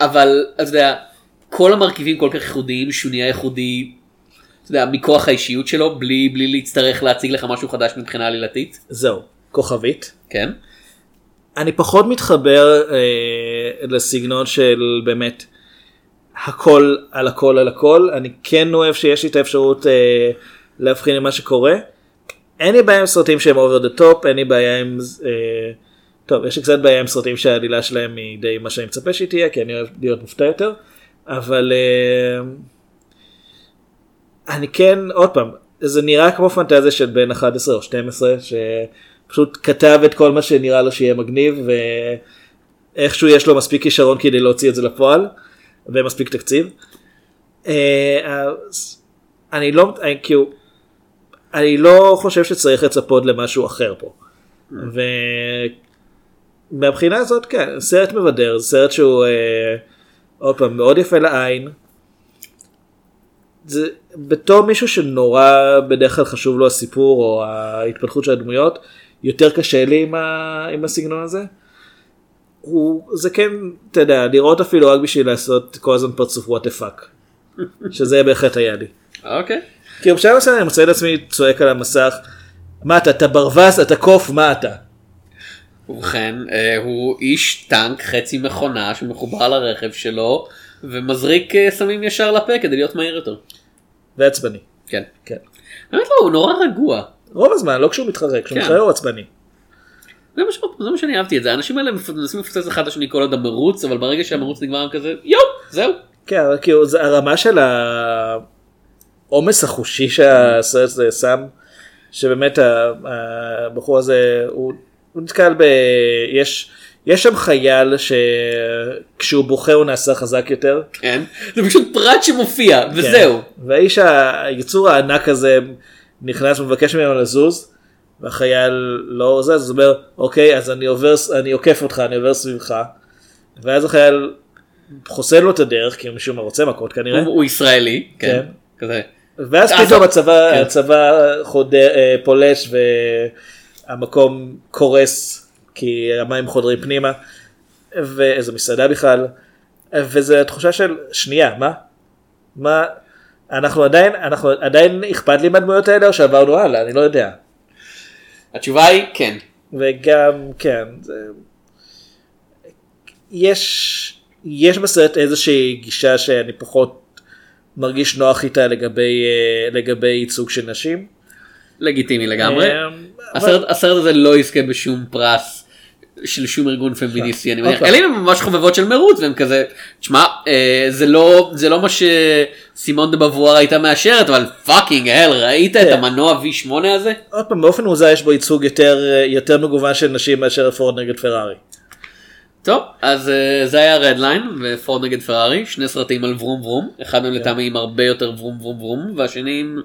אבל אתה יודע כל המרכיבים כל כך ייחודיים שהוא נהיה ייחודי. אתה יודע, מכוח האישיות שלו בלי בלי להצטרך להציג לך משהו חדש מבחינה עלילתית זהו, כוכבית. כן אני פחות מתחבר אה, לסגנון של באמת הכל על הכל על הכל אני כן אוהב שיש לי את האפשרות אה, להבחין עם מה שקורה. אין לי בעיה עם סרטים שהם over the top אין לי בעיה עם אה, טוב יש לי קצת בעיה עם סרטים שהעלילה שלהם היא די מה שאני מצפה שהיא תהיה כי אני אוהב להיות מופתע יותר אבל אה, אני כן עוד פעם זה נראה כמו פנטזיה של בן 11 או 12 שפשוט כתב את כל מה שנראה לו שיהיה מגניב ואיכשהו יש לו מספיק כישרון כדי להוציא את זה לפועל ומספיק תקציב. אה, אז אני לא אני, כאילו אני לא חושב שצריך לצפות למשהו אחר פה. ומהבחינה הזאת כן סרט מבדר זה סרט שהוא אה, עוד פעם מאוד יפה לעין. זה בתור מישהו שנורא בדרך כלל חשוב לו הסיפור או ההתפתחות של הדמויות יותר קשה לי עם, ה, עם הסגנון הזה. הוא זה כן אתה יודע לראות אפילו רק בשביל לעשות כל הזמן פרצוף what the fuck. שזה בהחלט היה לי. אוקיי. כי בשלב מסוים אני מוצא את עצמי צועק על המסך. מה אתה אתה ברווז אתה קוף מה אתה. ובכן אה, הוא איש טנק חצי מכונה שמחובר לרכב שלו ומזריק אה, סמים ישר לפה כדי להיות מהיר יותר. ועצבני. כן. כן. באמת לא הוא נורא רגוע. רוב הזמן לא כשהוא מתחרק כשהוא כן. מתחרק הוא עצבני. זה מה, ש... זה מה שאני אהבתי את זה האנשים האלה מנסים לפוצץ אחד את השני כל עוד המרוץ אבל ברגע שהמרוץ נגמר הם כזה יואו זהו. כן אבל כאילו זה הרמה של העומס החושי שהסרט הזה שם שבאמת הבחור הזה הוא, הוא נתקל ב... יש, יש שם חייל שכשהוא בוכה הוא נעשה חזק יותר. כן. זה פשוט פרט שמופיע וזהו. כן. והאיש היצור הענק הזה נכנס ומבקש ממנו לזוז והחייל לא זז אז הוא אומר אוקיי אז אני עובר אני עוקף אותך אני עובר סביבך. ואז החייל חוסל לו את הדרך כי משום מה רוצה מכות כנראה. הוא, הוא ישראלי. כן. כן. כזה. ואז אז- פתאום הצבא, כן. הצבא חודר, אה, פולש והמקום קורס כי המים חודרים פנימה ואיזו מסעדה בכלל וזה התחושה של שנייה מה מה אנחנו עדיין אנחנו עדיין אכפת לי מהדמויות האלה או שעברנו הלאה אני לא יודע התשובה היא כן. וגם כן זה... יש יש בסרט איזושהי גישה שאני פחות מרגיש נוח איתה לגבי אה, לגבי ייצוג של נשים. לגיטימי לגמרי. אה, הסרט, הסרט הזה לא יזכה בשום פרס של שום ארגון פמיניסטי אני מניח. אלה הם ממש חובבות של מרוץ והם כזה תשמע אה, זה לא זה לא מה שסימון דה בבואר הייתה מאשרת אבל fucking hell ראית את כן. המנוע V8 הזה? עוד פעם באופן מוזר יש בו ייצוג יותר אה, יותר מגוון של נשים מאשר פורד נגד פרארי. טוב אז אה, זה היה Redline ופורד נגד פרארי שני סרטים על ורום ורום אחד מהם לטעמי עם הרבה יותר ורום ורום ורום והשני עם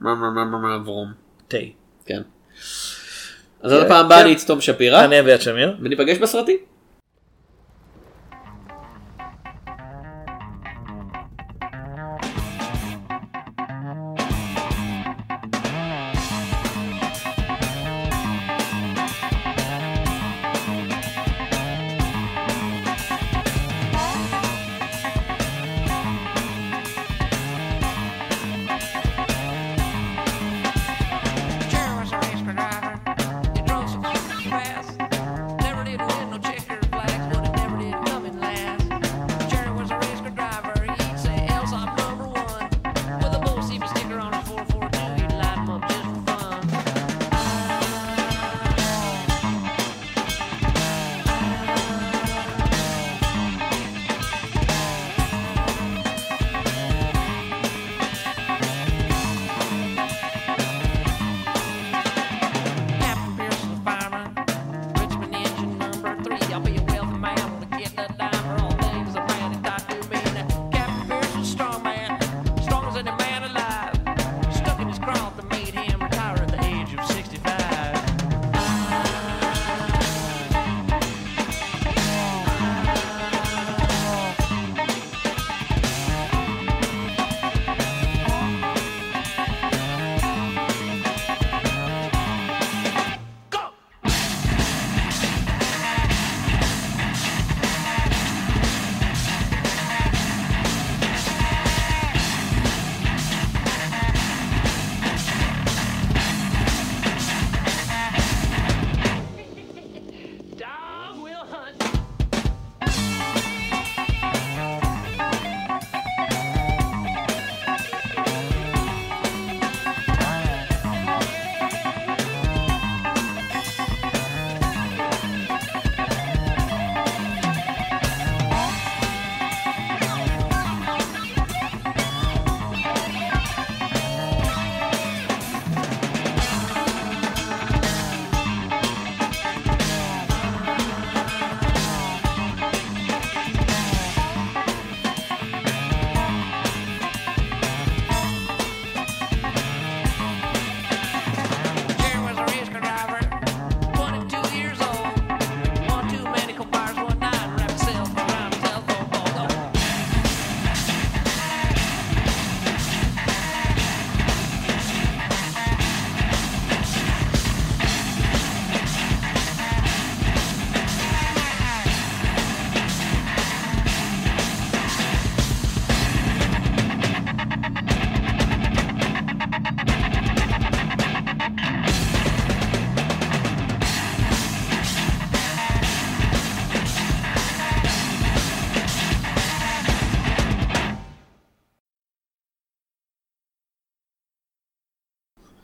מה מה מה מה מה ורום תה. כן. אז עד הפעם הבאה כן. אני אצטום שפירא אני אביעד שמיר. וניפגש בסרטים.